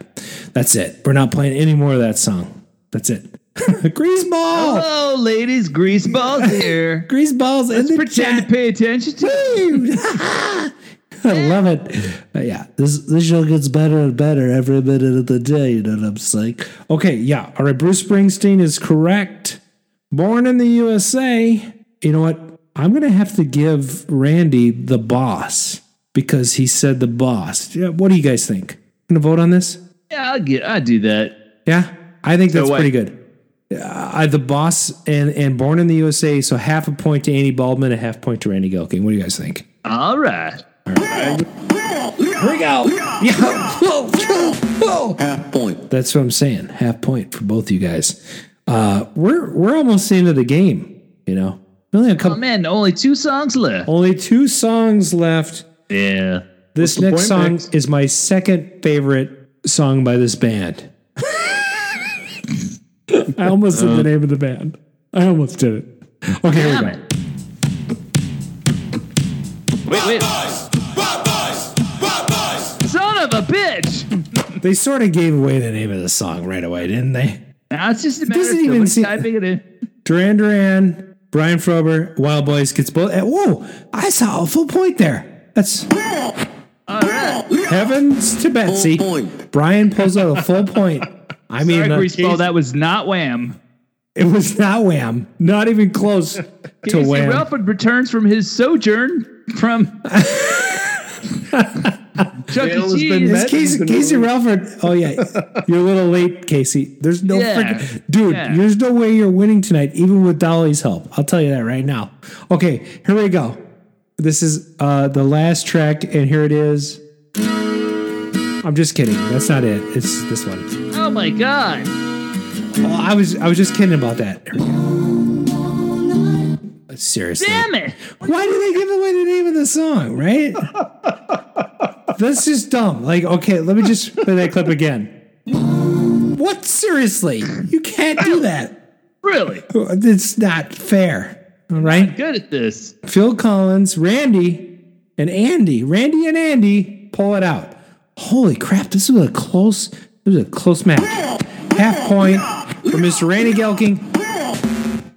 that's it. We're not playing any more of that song. That's it. Greaseball. Hello, ladies. Greaseballs here. Greaseballs Let's the pretend chat. to pay attention to. I love it. Uh, yeah, this this show gets better and better every minute of the day. You know what I'm saying? Okay, yeah. All right, Bruce Springsteen is correct. Born in the USA. You know what? I'm gonna have to give Randy the boss because he said the boss. Yeah, what do you guys think? Gonna vote on this? Yeah, I'll get. I do that. Yeah, I think that's what? pretty good. Uh, the boss and and born in the USA, so half a point to Andy Baldwin, a half point to Randy Gelking. What do you guys think? All right. Here we go. Yeah. Whoa, whoa, whoa. Half point. That's what I'm saying. Half point for both you guys. Uh, we're we're almost the end of the game. You know, only a Oh couple. man, only two songs left. Only two songs left. Yeah. This the next point, song Max? is my second favorite song by this band. I almost said the name of the band. I almost did it. Okay, here we go. Wait, wait. Son of a bitch. They sort of gave away the name of the song right away, didn't they? Now it's just a matter Doesn't of even somebody seem- typing it in. Duran Duran, Brian Frober, Wild Boys gets both. eh, Whoa! I saw a full point there. That's All right. heavens to Betsy. point. Brian pulls out a full point. I mean, Sorry, uh, Greaseball, that was not Wham. it was not Wham. Not even close to Casey Wham. Relford returns from his sojourn from Chuck Jail E. has been Cheese. met. It's Casey, Been Casey released. Relford. Oh yeah, you're a little late, Casey. There's no Yeah. freaking dude. Yeah. There's no way you're winning tonight, even with Dolly's help. I'll tell you that right now. Okay, here we go. This is uh, the last track, and here it is. I'm just kidding. That's not it. It's this one. Oh my god. Oh, I was I was just kidding about that. Here we go. Seriously. Damn it. Why did they give away the name of the song, right? That's just dumb. Like, okay, let me just play that clip again. What? Seriously? You can't do that. Really? It's not fair. All right? Good at this. Phil Collins, Randy, and Andy. Randy and Andy pull it out. Holy crap, this was a close, this was a close match. Half point for Mr. Randy Gelking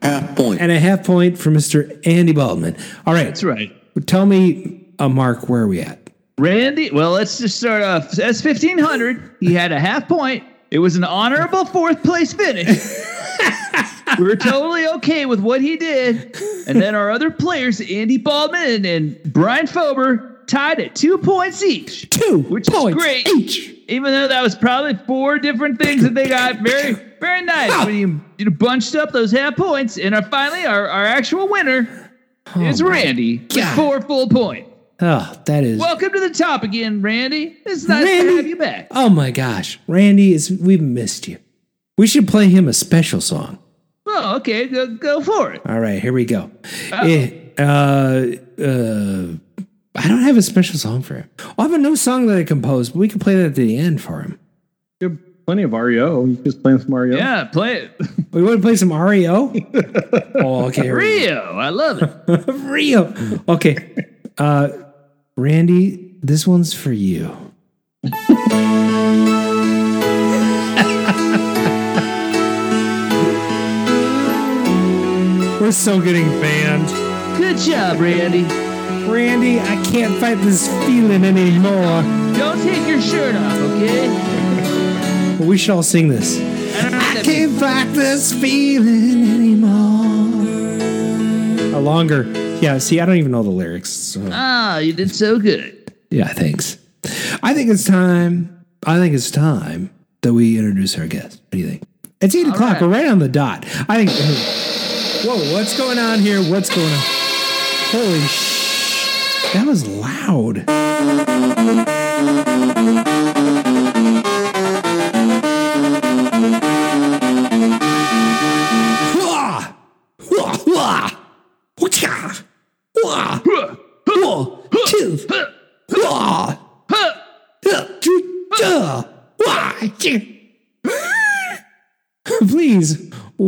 Half point. and a half point for Mr. Andy Baldwin. All right. That's right. Tell me, uh, Mark, where are we at? Randy, well, let's just start off. As 1500, he had a half point. It was an honorable fourth place finish. we were totally okay with what he did. And then our other players, Andy Baldwin and, Brian Fober, tied at two points each. Two Which points is great. each. Even though that was probably four different things that they got. Very, very nice. When you, you bunched up those half points. And our, finally, our, our actual winner oh, is Randy with four full points. Oh, that is. Welcome to the top again, Randy. It's nice Randy. to have you back. Oh my gosh, Randy is. We've missed you. We should play him a special song. Oh, okay, go, go for it. All right, here we go. Eh, uh, uh, I don't have a special song for him. I have a new song that I composed, but we can play that at the end for him. You have plenty of REO. You just play some REO. Yeah, play it. We want to play some REO. oh, okay. here Rio, I love it. go. Rio. Okay. Uh, Randy, this one's for you. We're so getting banned. Good job, Randy. Randy, I can't fight this feeling anymore. Don't take your shirt off, okay? But we should all sing this. I don't know what I can't fight this feeling anymore. A longer. Yeah, see, I don't even know the lyrics. So. Ah, you did so good. Yeah, thanks. I think it's time. I think it's time that we introduce our guest. What do you think? It's eight o'clock. right. We're right on the dot. I think. Whoa! What's going on here? What's going on? Holy sh! That was loud.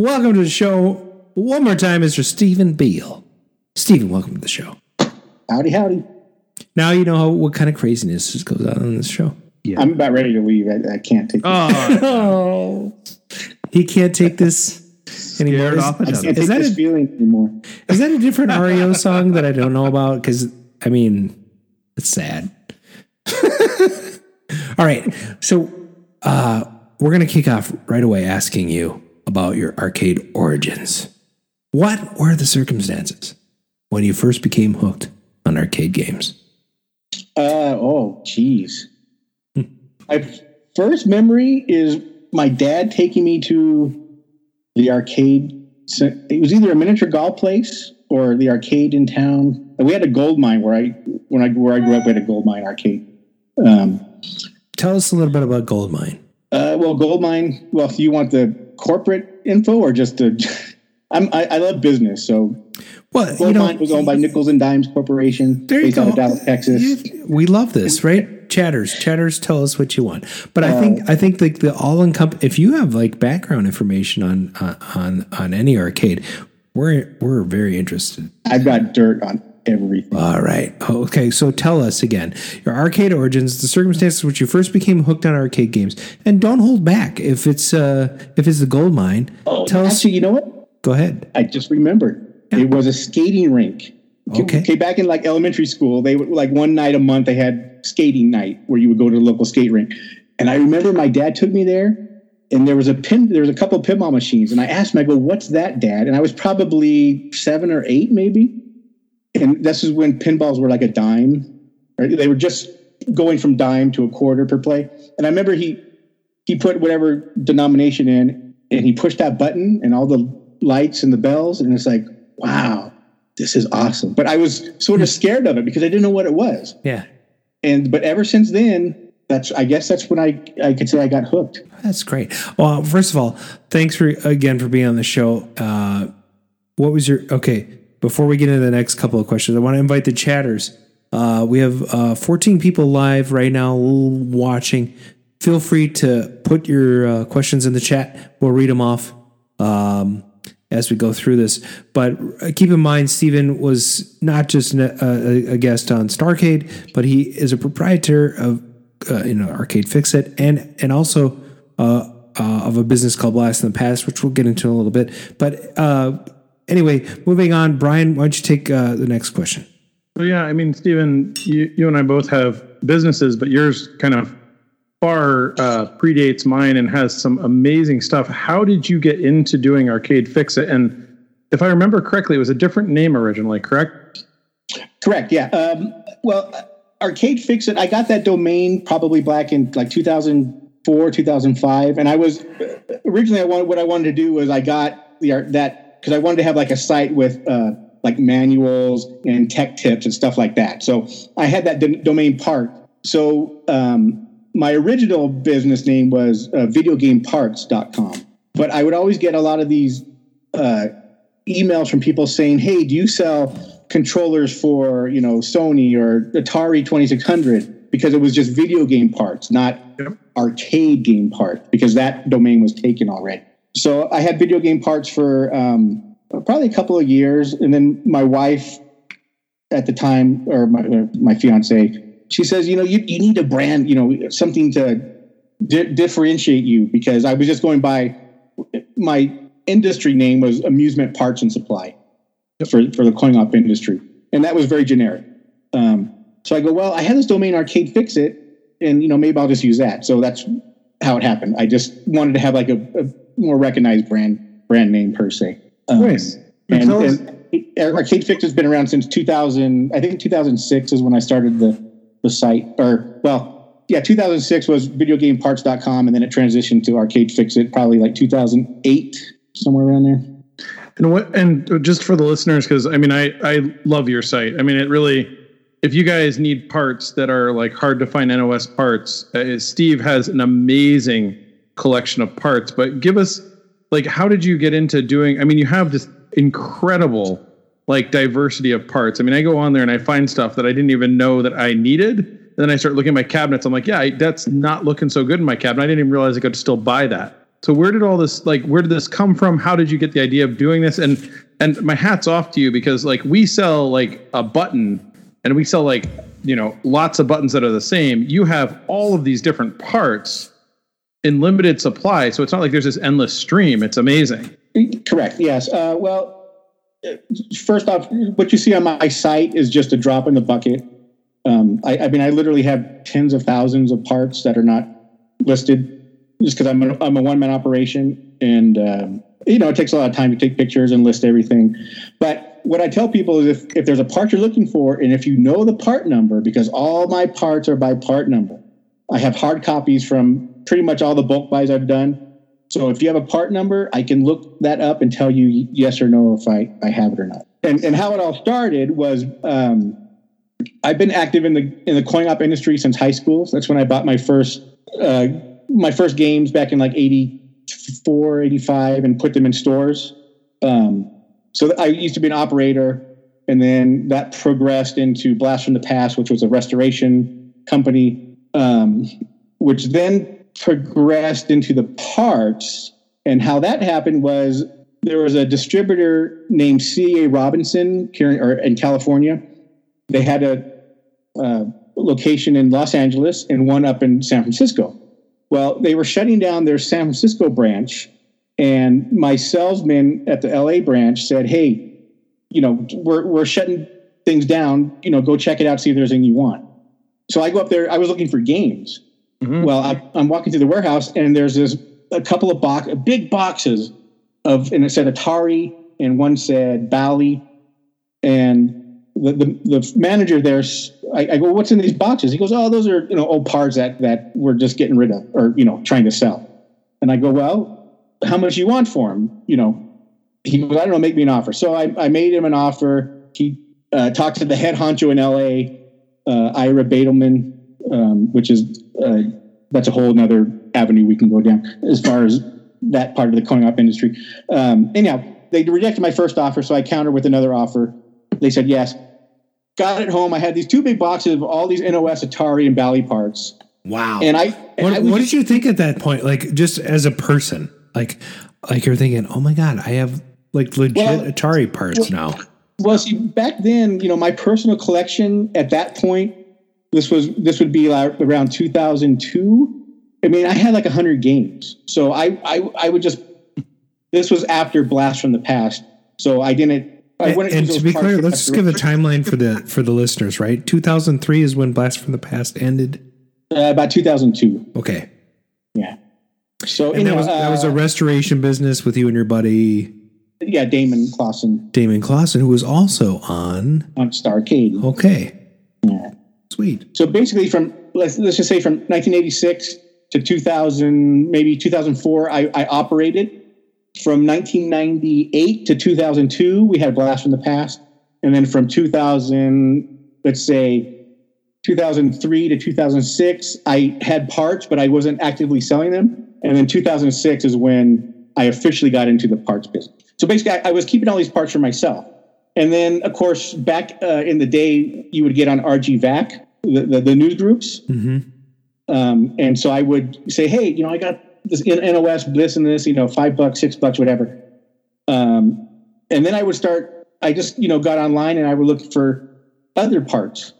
Welcome to the show one more time, Mr. Stephen Beal. Stephen, welcome to the show. Howdy, howdy. Now you know how, what kind of craziness just goes on in this show. Yeah. I'm about ready to leave. I, I can't take this. Oh, he can't take this. anymore. Is, off each is. Can't is take that this a, feeling anymore. is that a different REO song that I don't know about? Because I mean, it's sad. All right, so uh, we're gonna kick off right away asking you about your arcade origins. What were the circumstances when you first became hooked on arcade games? Uh, oh, geez. My first memory is my dad taking me to the arcade. It was either a miniature golf place or the arcade in town. We had a gold mine where I when I where I grew up. We had a gold mine arcade. Um, Tell us a little bit about Goldmine. uh, well, gold mine. Well, if you want the corporate info or just the, I'm I, I love business. So Well, gold you know, was owned by Nickels and Dimes Corporation, There you based out of. Dallas, Texas. we love this, right? Chatters, chatters, tell us what you want. But I think I think like the all encompass. If you have like background information on uh, on on any arcade, we're we're very interested. I've got dirt on everything. All right. Okay. So tell us again your arcade origins, the circumstances which you first became hooked on arcade games, and don't hold back. If it's uh if it's the gold mine, Oh, tell us. you know what? Go ahead. I just remembered. It was a skating rink. Okay. Okay. Back in like elementary school, they would like one night a month they had skating night where you would go to the local skate rink. And I remember my dad took me there and there was a pin there was a couple of pinball machines and I asked him, I go, what's that, Dad? And I was probably seven or eight, maybe. And this is when pinballs were like a dime. Or they were just going from dime to a quarter per play. And I remember he he put whatever denomination in and he pushed that button and all the lights and the bells and it's like wow this is awesome but i was sort of scared of it because i didn't know what it was Yeah. and but ever since then that's i guess that's when i i could say i got hooked That's great. Well, first of all, thanks for again for being on the show. Uh, what was your okay? Before we get into the next couple of questions, I want to invite the chatters. Uh, we have uh, 14 people live right now watching. Feel free to put your uh, questions in the chat. We'll read them off um, as we go through this. But uh, keep in mind, Stephen was not just a, a, a guest on Starcade, but he is a proprietor of uh, you know Arcade Fix It and and also uh, uh, of a business called Blast in the Past, which we'll get into in a little bit. But uh, anyway, moving on, Brian, why don't you take uh, the next question? So yeah, I mean, Stephen, you, you and I both have businesses, but yours kind of far uh, predates mine and has some amazing stuff. How did you get into doing Arcade Fix It? And if I remember correctly, it was a different name originally, correct? correct yeah um, well arcade fix it i got that domain probably back in like 2004 2005 and i was originally i wanted what i wanted to do was i got the art that because i wanted to have like a site with uh, like manuals and tech tips and stuff like that. So i had that d- domain part so um, my original business name was uh, videogameparts.com but i would always get a lot of these uh, emails from people saying hey do you sell controllers for you know sony or atari 2600 because it was just video game parts not arcade game parts because that domain was taken already so i had video game parts for um, probably a couple of years. And then my wife at the time or my, or my fiance she says you know you, you need a brand you know something to di- differentiate you. Because i was just going by my industry name was amusement parts and supply for, for the coin op industry. And that was very generic. Um, so i go well i had this domain arcade fix it. And you know maybe i'll just use that. So that's how it happened. I just wanted to have like a, a more recognized brand brand name per se um, Nice. and, us- and Arcade Fix has been around since 2000. I think 2006 is when I started the the site. Or well, yeah, 2006 was videogameparts.com, and then it transitioned to Arcade Fix It probably like 2008, somewhere around there. And what? And just for the listeners, because I mean, I I love your site. I mean, it really. If you guys need parts that are like hard to find NOS parts, uh, Steve has an amazing collection of parts. But give us like, how did you get into doing? I mean, you have this incredible like diversity of parts. I mean, I go on there and I find stuff that I didn't even know that I needed. And then I start looking at my cabinets. I'm like, yeah, that's not looking so good in my cabinet. I didn't even realize I could still buy that. So where did all this like where did this come from? How did you get the idea of doing this? And and my hat's off to you because like we sell like a button and we sell like, you know, lots of buttons that are the same. You have all of these different parts in limited supply. So it's not like there's this endless stream. It's amazing. Correct. Yes. Uh, well, first off, what you see on my site is just a drop in the bucket. Um, I, I mean, I literally have tens of thousands of parts that are not listed just because I'm a, I'm a one man operation, and um, you know it takes a lot of time to take pictures and list everything. But what I tell people is if if there's a part you're looking for, and if you know the part number, because all my parts are by part number. I have hard copies from pretty much all the bulk buys I've done. So if you have a part number, I can look that up and tell you yes or no if I, I have it or not. And and how it all started was um, I've been active in the in the coin op industry since high school. So that's when I bought my first uh, my first games back in like 84, 85 and put them in stores. Um, so I used to be an operator and then that progressed into Blast from the Past, which was a restoration company, um, which then progressed into the parts. And how that happened was there was a distributor named C.A. Robinson or in California. They had a uh, location in Los Angeles and one up in San Francisco. Well, they were shutting down their San Francisco branch, and my salesman at the LA branch said, "Hey, you know, we're we're shutting things down. You know, go check it out, see if there's anything you want." So I go up there. I was looking for games. Mm-hmm. Well, I, am walking through the warehouse, and there's this a couple of box, big boxes of, and it said Atari, and one said Bally, and the, the, the manager there, I, I, go, "What's in these boxes?" He goes, "Oh, those are you know old parts that that we're just getting rid of, or you know trying to sell." And I go, "Well, how much you want for them?" You know, he goes, "I don't know, make me an offer." So I, I made him an offer. He uh, talked to the head honcho in L.A., uh, Ira Badelman, um, which is uh, that's a whole other avenue we can go down as far as that part of the coin op industry. Um, anyhow, they rejected my first offer, so I countered with another offer. They said yes. Got it home. I had these two big boxes of all these NOS, Atari, and Bally parts. Wow. And I, and what, I what did you think at that point? Like, just as a person, like, like you're thinking, oh my god, I have like legit well, Atari parts well, now. Well, see, back then, you know, my personal collection at that point this was this would be like around 2002. I mean, I had like 100 games, so I I, I would just this was after Blast from the Past, so I didn't. I and, and to be clear, let's just give a timeline for the for the listeners. Right, 2003 is when Blast from the Past ended. Uh, about 2002. Okay. Yeah. So and that was uh, that was a restoration business with you and your buddy. Yeah, Damon Clausen. Damon Clausen, who was also on on Starcade. Okay. Sweet. So basically, from let's, let's just say from 1986 to 2000, maybe 2004, I, I operated. From 1998 to 2002, we had Blast from the Past. And then from 2000, let's say 2003 to 2006, I had parts, but I wasn't actively selling them. And then 2006 is when I officially got into the parts business. So basically, I, I was keeping all these parts for myself. And then, of course, back uh, in the day, you would get on RGVAC, the, the, the news groups. Mm-hmm. Um, and so I would say, hey, you know, I got this NOS, this and this, you know, five bucks, six bucks, whatever. Um, and then I would start, I just, you know, got online and I would look for other parts.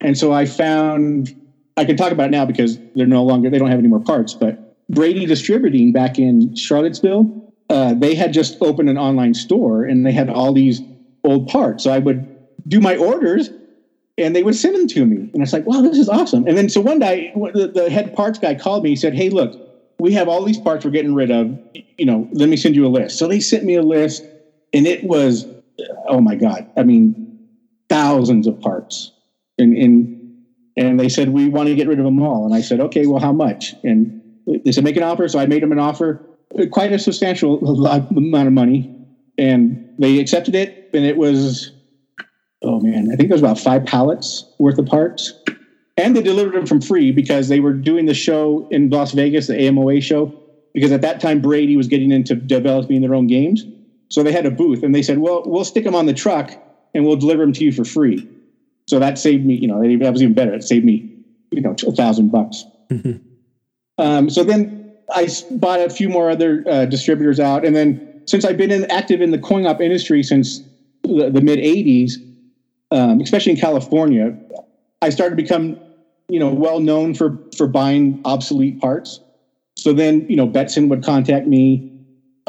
And so I found, I can talk about it now because they're no longer, they don't have any more parts, but Brady Distributing back in Charlottesville, uh, they had just opened an online store and they had all these old parts. So I would do my orders and they would send them to me. And it's like, wow, this is awesome. And then so one day, the, the head parts guy called me. He said, hey, look, we have all these parts we're getting rid of. You know, let me send you a list. So they sent me a list, and it was, oh my god, I mean, thousands of parts. And and and they said we want to get rid of them all. And I said, okay, well, how much? And they said make an offer. So I made them an offer, quite a substantial amount of money, and they accepted it. And it was oh man, I think there was about five pallets worth of parts. And they delivered them from free because they were doing the show in Las Vegas, the AMOA show, because at that time Brady was getting into developing their own games. So they had a booth and they said, well, we'll stick them on the truck and we'll deliver them to you for free. So that saved me, you know, that was even better. It saved me, you know, a thousand bucks. Mm-hmm. Um, so then I bought a few more other uh, distributors out. And then since I've been in, active in the coin op industry since the, the mid 80s, um, especially in California, I started to become, you know, well known for for buying obsolete parts. So then, you know, Betson would contact me.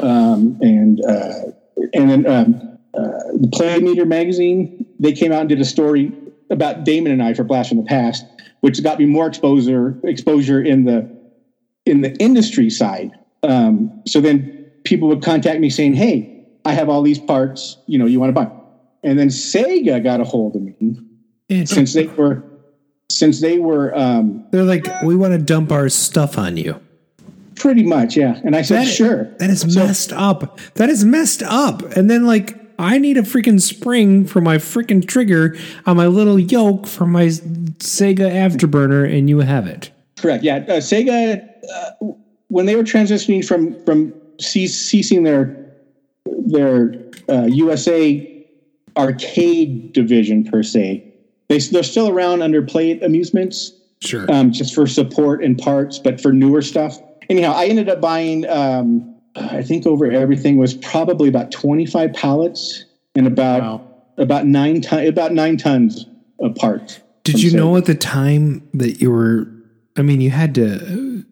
um, and uh, and then um, uh, the Play Meter magazine. They came out and did a story about Damon and I for Blast from the Past, which got me more exposure exposure in the in the industry side. Um, so then people would contact me saying, "Hey, I have all these parts. You know, you want to buy?" And then Sega got a hold of me since they were since they were um, They're like, we want to dump our stuff on you. pretty much, yeah. And I said, That- "Sure." That is messed up. That is messed up. And then like I need a freaking spring for my freaking trigger on my little yoke for my Sega Afterburner, and you have it. Correct. Yeah, uh, Sega uh, when they were transitioning from from ceasing their their uh, USA arcade division per se, they they're still around under Play Amusements. Sure. Um, just for support and parts, but for newer stuff. Anyhow, I ended up buying. Um, I think over everything was probably about twenty five pallets and about about nine ton about nine tons of parts. Did you know at the time that you were? I mean, you had to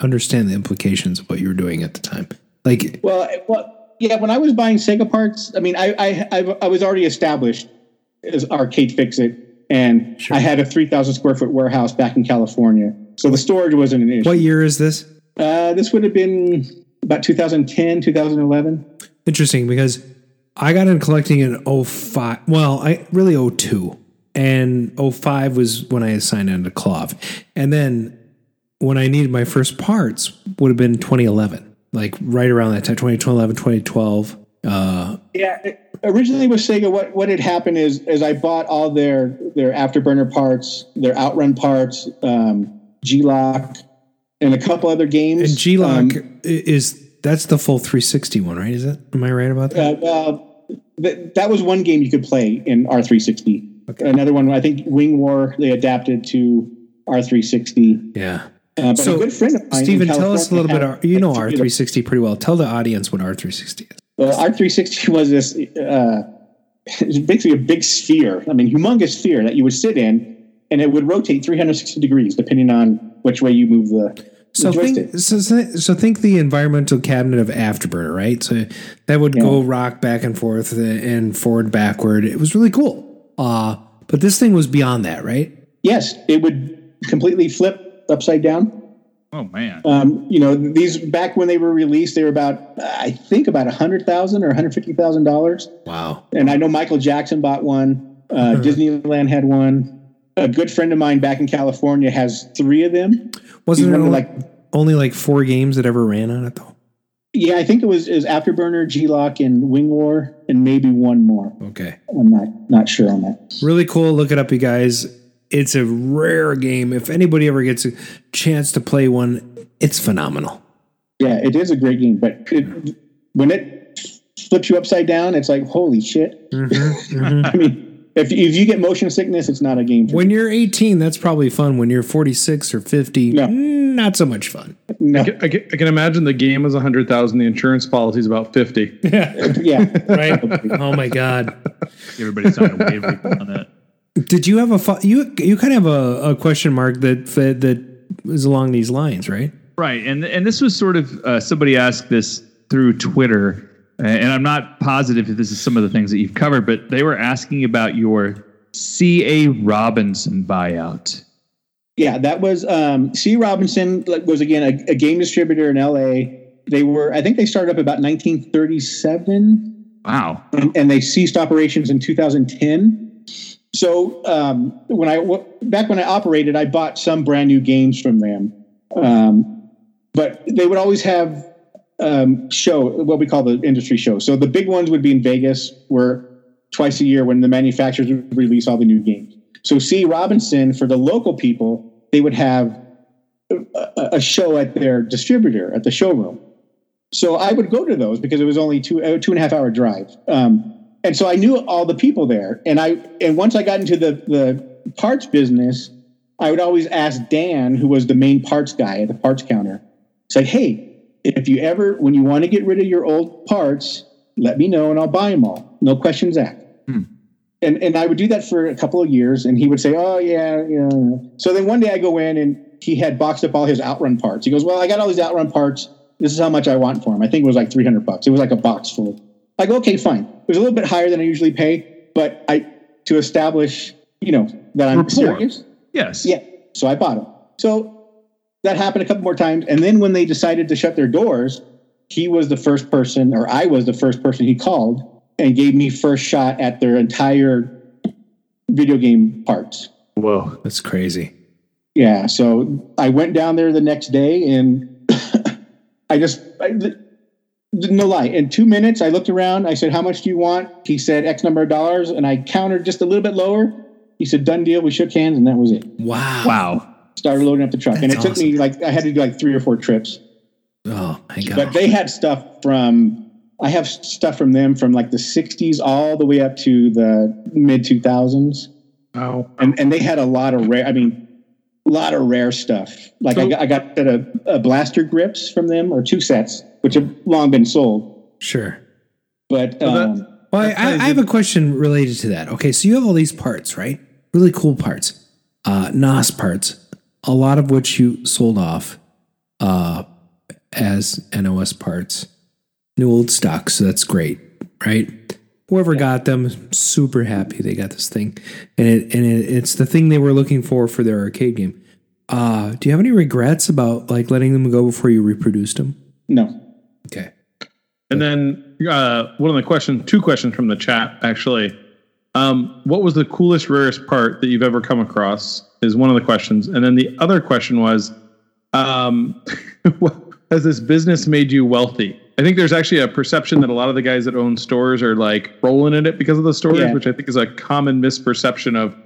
understand the implications of what you were doing at the time. Like, Well, well, yeah. When I was buying Sega parts, I mean, I I, I, I was already established as Arcade Fix It, and I had a three thousand square foot warehouse back in California, so the storage wasn't an issue. what year is this? Uh, this would have been about 2010, 2011. Interesting because I got into collecting in 05. Well, I really 02. And 05 was when I signed on to KLOV. And then when I needed my first parts would have been 2011. Like right around that time, 2011, 2012. Uh, Yeah, originally with Sega, what what had happened is is I bought all their their afterburner parts, their outrun parts, um, G-LOC, and a couple other games. and G-LOC Um, is that's the full 360 one, right? Is it? Am I right about that? Uh, well, th- that was one game you could play in R360. Another one, I think Wing War, they adapted to R360. yeah. Uh, but a good friend of Stephen, tell us a little bit. You know R360 pretty well. Tell the audience what R360 is. Well, R360 was this uh, it's basically a big sphere. I mean, humongous sphere that you would sit in, and it would rotate 360 degrees depending on which way you move the, So think, so, so think the environmental cabinet of Afterburner, right? So that would go rock back and forth and forward, backward. It was really cool. Uh, but this thing was beyond that, right? Yes, it would completely flip upside down. Oh man. Um, you know, these back when they were released, they were about I think about a hundred thousand or one hundred fifty thousand dollars. Wow. And I know Michael Jackson bought one. Uh, Disneyland had one. A good friend of mine back in California has three of them. Wasn't He's there only like only like four games that ever ran on it though? Yeah, I think it was is Afterburner, G-LOC, and Wing War, and maybe one more. Okay. I'm not not sure on that. Really cool. Look it up, you guys. It's a rare game. If anybody ever gets a chance to play one, it's phenomenal. Yeah, it is a great game, but it, when it flips you upside down, it's like holy shit. I mean, if if you get motion sickness, it's not a game. For When you're 18, that's probably fun. When you're 46 or 50, mm, not so much fun. No. I, can, I, can, I can imagine the game is 100,000, the insurance policy is about 50. yeah. Yeah. Right? oh my god. Everybody's on a wave on that. Did you have a fo- you you kind of have a, a question mark that that that is along these lines, right? Right, and and this was sort of uh, somebody asked this through Twitter, uh, and I'm not positive if this is some of the things that you've covered, but they were asking about your C.A. Robinson buyout. Yeah, that was um, C. Robinson was again a, a game distributor in L.A. They were, I think, they started up about 1937. Wow. and, and they ceased operations in 2010. So um, when I w- back when I operated, I bought some brand new games from them, um, but they would always have um, show what we call the industry show. So the big ones would be in Vegas, where twice a year when the manufacturers would release all the new games. So C. Robinson for the local people, they would have a, a show at their distributor at the showroom. So I would go to those because it was only two uh, two and a half hour drive. Um, and so I knew all the people there. And I and once I got into the the parts business, I would always ask Dan, who was the main parts guy at the parts counter. It's like, hey, if you ever when you want to get rid of your old parts, let me know and I'll buy them all. No questions asked. Hmm. And and I would do that for a couple of years, and he would say, "Oh yeah, yeah." So then one day I go in, and he had boxed up all his outrun parts. He goes, "Well, I got all these outrun parts. This is how much I want for them. I think it was like 300 bucks. It was like a box full. I go, okay, fine. It was a little bit higher than I usually pay, but I to establish, you know, that I'm Rapport. serious. Yes. Yeah. So I bought them. So that happened a couple more times. And then when they decided to shut their doors, he was the first person, or I was the first person he called and gave me first shot at their entire video game parts. Whoa. That's crazy. Yeah. So I went down there the next day and I just, I, th- no lie, in two minutes, I looked around. I said, How much do you want? He said, X number of dollars. And I countered just a little bit lower. He said, Done deal. We shook hands and that was it. Wow. Wow. Started loading up the truck. and it That's took me like, I had to do like three or four trips. Oh my god. But they had stuff from, I have stuff from them from like the 60s all the way up to the mid 2000s. Oh, and and they had a lot of rare. I mean, a lot of rare stuff. Like I, got, I got a, a blaster grips from them, or two sets, which have long been sold. Sure. But Well, that- um, Well, I, I, I have a question related to that. Okay, so you have all these parts, right? Really cool parts, uh, NOS parts, a lot of which you sold off uh, as NOS parts, new old stock. So that's great, right? Whoever got them, super happy they got this thing, and it and it, it's the thing they were looking for for their arcade game. Uh, do you have any regrets about like letting them go before you reproduced them? no, Okay. And then uh, one of the questions, two questions from the chat actually. Um, what was the coolest, rarest part that you've ever come across? Is one of the questions, and then the other question was, um, has this business made you wealthy? I think there's actually a perception that a lot of the guys that own stores are like rolling in it because of the stores, Yeah. which I think is a common misperception of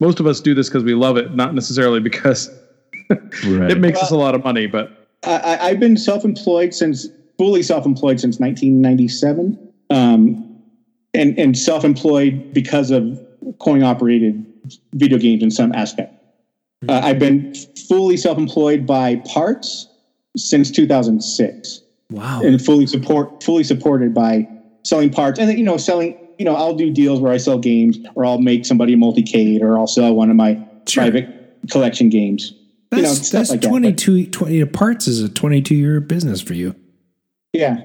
most of us do this because we love it, not necessarily because Right. it makes us a lot of money. But I, I, I've been self-employed since fully self-employed since 1997, um, and and self-employed because of coin-operated video games in some aspect. Uh, I've been fully self-employed by parts since 2006. Wow. and fully support fully supported by selling parts and you know selling you know i'll do deals where i sell games or i'll make somebody a multicade or i'll sell one of my private collection games That's, you know stuff that's like that 22, 20 parts is a 22 year business for you. yeah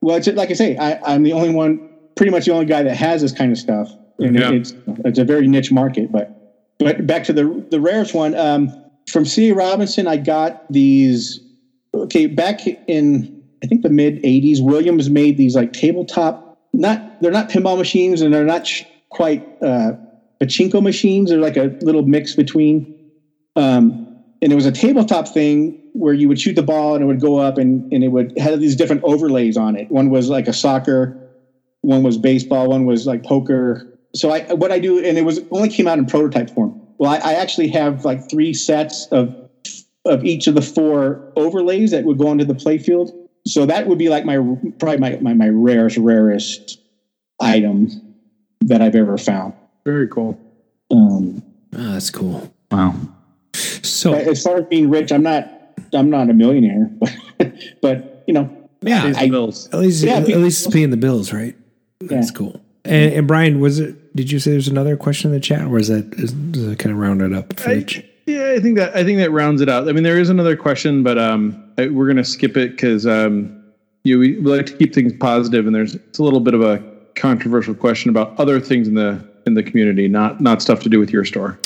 well it's like i say I, i'm the only one pretty much the only guy that has this kind of stuff and Yeah. it's it's a very niche market but but back to the the rarest one um, from c robinson i got these okay back in i think the mid 80s williams made these like tabletop not they're not pinball machines and they're not sh- quite uh pachinko machines. They're like a little mix between um and it was a tabletop thing where you would shoot the ball and it would go up and, and it would have these different overlays on it. One was like a soccer one was baseball one was like poker. So i what i do and it was only came out in prototype form. Well i, I actually have like three sets of of each of the four overlays that would go onto the playfield. So that would be like my probably my, my, my rarest, rarest item that I've ever found. very cool. Um, Oh, that's cool. Wow. So as far as being rich, I'm not I'm not a millionaire, but but you know, yeah, Pays the I- bills. at least Yeah, at pe- least it's paying the bills, right? That's cool. And, and Brian, was it? Did you say there's another question in the chat, or is that is, does that kind of rounded up? For the ch- Yeah, I think that I think that rounds it out. I mean, there is another question, but um, I, we're gonna skip it because um, you know, we, we like to keep things positive, and there's it's a little bit of a controversial question about other things in the in the community, not not stuff to do with your store.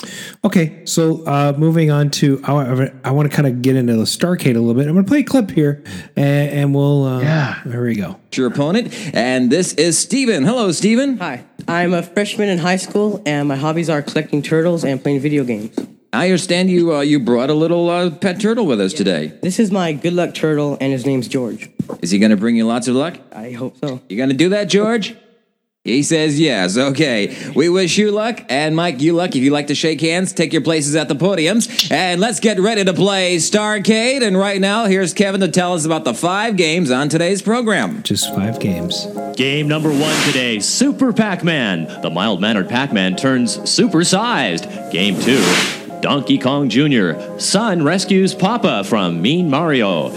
Okay, so uh, moving on to I, I want to kind of get into the Starcade a little bit. I'm going to play a clip here, and, and we'll uh, yeah, there we go. Your opponent, and this is Steven. Hello, Steven. Hi, I'm a freshman in high school, and my hobbies are collecting turtles and playing video games. I understand you uh, you brought a little uh, pet turtle with us today. This is my good luck turtle, and his name's George. Is he going to bring you lots of luck? I hope so. You going to do that, George? He says yes. Okay. We wish you luck. And Mike, you luck. If you like to shake hands, take your places at the podiums. And let's get ready to play Starcade. And right now, here's Kevin to tell us about the five games on today's program. Just five games. Game number one today Super Pac Man. The mild mannered Pac Man turns super sized. Game two Donkey Kong Jr. Son rescues Papa from Mean Mario.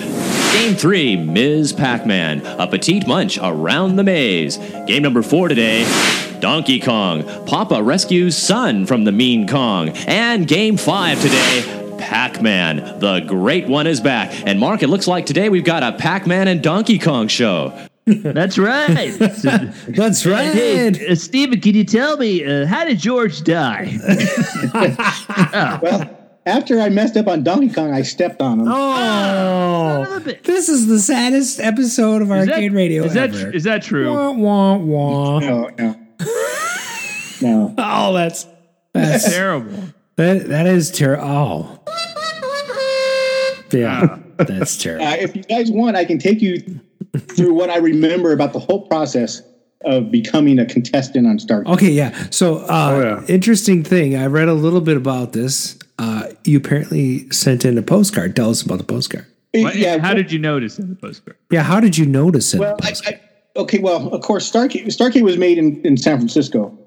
Game three Ms. Pac Man. A petite munch around the maze. Game number four today Donkey Kong. Papa rescues Son from the Mean Kong. And game five today Pac Man. The great one is back. And Mark, it looks like today we've got a Pac Man and Donkey Kong show. That's right. That's right. Hey, uh, Steven, can you tell me uh, how did George die? Well, after I messed up on Donkey Kong, I stepped on him. Oh, this is the saddest episode of Is that- Arcade Radio is that ever. is that true? Wah, wah, wah. No, no, no. Oh, that's That's that's terrible. that that is terrible. Oh, yeah, that's terrible. Uh, if you guys want, I can take you through what I remember about the whole process of becoming a contestant on Star. Okay, yeah. So, uh, interesting thing. I read a little bit about this. Uh, you apparently sent in a postcard. Tell us about the postcard. What- Yeah, how did you notice in the postcard? Yeah, how did you notice it? Well, I, I, okay, well, of course, Starcade, Starcade was made in, in San Francisco.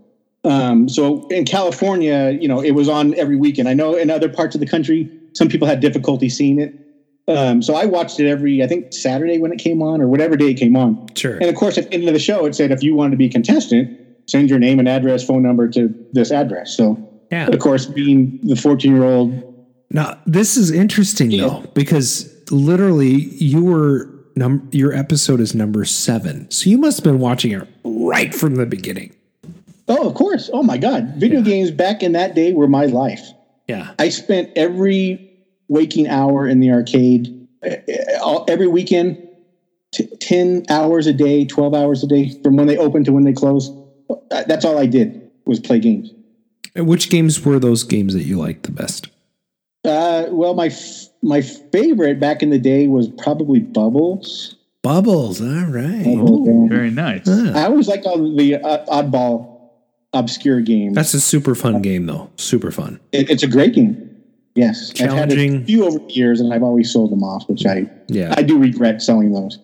Um, so in California, you know, it was on every weekend. I know in other parts of the country, some people had difficulty seeing it. Um, so I watched it every, I think Saturday when it came on, or whatever day it came on. Sure. And of course, at the end of the show, it said if you wanted to be a contestant, send your name and address, phone number to this address. So, Yeah. of course, being the 14 year old, Now, this is interesting though, because literally you were num- your episode is number seven, so you must have been watching it right from the beginning. oh, of course, oh my God, video games back in that day were my life. Yeah. I spent every waking hour in the arcade, uh, uh, all, every weekend, t- 10 hours a day, 12 hours a day, from when they opened to when they closed. Uh, That's all I did was play games. And which games were those games that you liked the best? Uh, well, my f- my favorite back in the day was probably Bubbles. Bubbles. All right. Bubbles, yeah. Very nice. I always liked all the uh, oddball, obscure games. That's a super fun game though. Super fun. It, it's a great game. Yes, I've had a few over the years, and I've always sold them off, which I Yeah. I do regret selling those.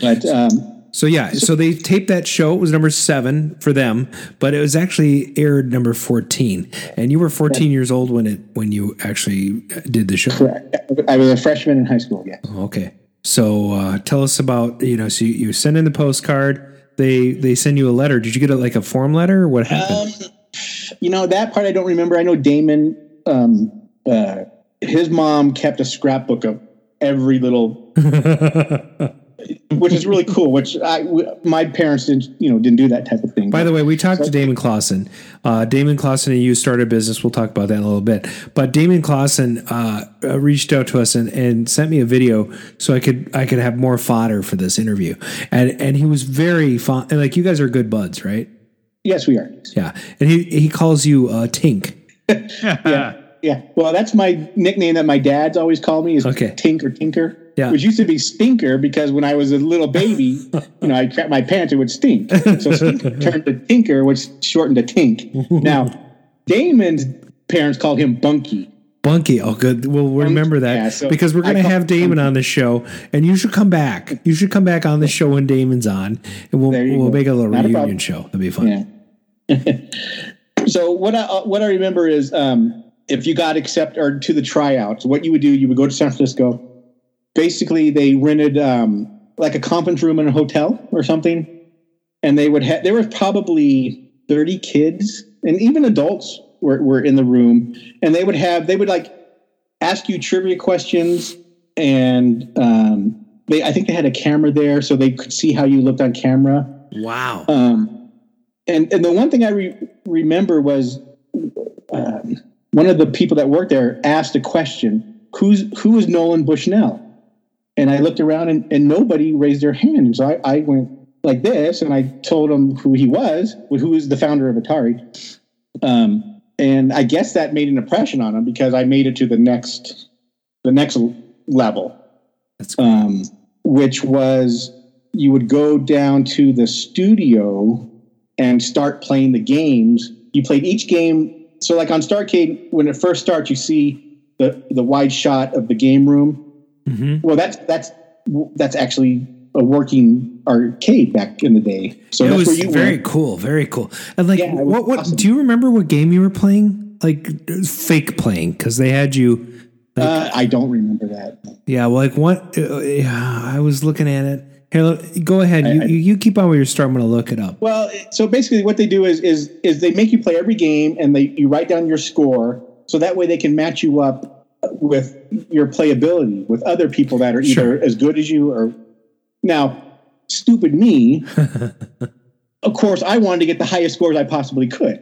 But um, So yeah, so they taped that show. It was number seven for them, but it was actually aired number fourteen. And you were fourteen years old when it when you actually did the show. I was a freshman in high school. Yeah. Okay. So uh, tell us about you know. So you, you send in the postcard. They they send you a letter. Did you get a, like a form letter what happened? Um, you know that part I don't remember. I know Damon. Um, uh, his mom kept a scrapbook of every little, which is really cool. Which I, w- my parents didn't, you know, didn't do that type of thing. By the way, we talked to Damon Clausen. Uh, Damon Clausen and you started a business. We'll talk about that in a little bit. But Damon Clausen uh, uh, reached out to us and, and sent me a video so I could I could have more fodder for this interview. And and he was very fun. And like you guys are good buds, right? Yes, we are. Yeah. And he he calls you uh, Tink. yeah, yeah. Well, that's my nickname that my dad's always called me is Okay. Tink or Tinker. Yeah. Which used to be Stinker because when I was a little baby, you know, I crap my pants, it would stink. So Stinker turned to Tinker, which shortened to Tink. Now, Damon's parents called him Bunky. Bunky. Oh, good. We'll remember that Yeah, so because we're going to have Damon on the show, and you should come back. You should come back on the show when Damon's on, and we'll we'll go. make a little Not reunion problem. show. That'd be fun. Yeah. so what I uh, what I remember is um, if you got accepted or to the tryouts, what you would do, you would go to San Francisco. Basically, they rented um, like a conference room in a hotel or something, and they would have there was probably thirty kids and even adults were, were in the room, and they would have they would like ask you trivia questions, and um, they I think they had a camera there so they could see how you looked on camera. Wow. Um, and and the one thing I re- remember was um, one of the people that worked there asked a question: "Who's who is Nolan Bushnell?" And I looked around and, and nobody raised their hand. And so I, I went like this, and I told him who he was, who is the founder of Atari. Um, and I guess that made an impression on him because I made it to the next the next level, um, which was you would go down to the studio and start playing the games. You played each game. So, like on Starcade, when it first starts, you see the the wide shot of the game room. Well, that's that's that's actually a working arcade back in the day. So it that's was very cool, very cool. And like, Yeah, what what awesome. do you remember? What game you were playing? Like fake playing because they had you. Uh, I don't remember that. Yeah, well, like what? Uh, yeah, I was looking at it. Here, look, go ahead. You, I- you you keep on with your story. I'm going to look it up. Well, so basically, what they do is is is they make you play every game, and they you write down your score, so that way they can match you up with your playability with other people that are either Sure. as good as you or now stupid me of course i wanted to get the highest scores i possibly could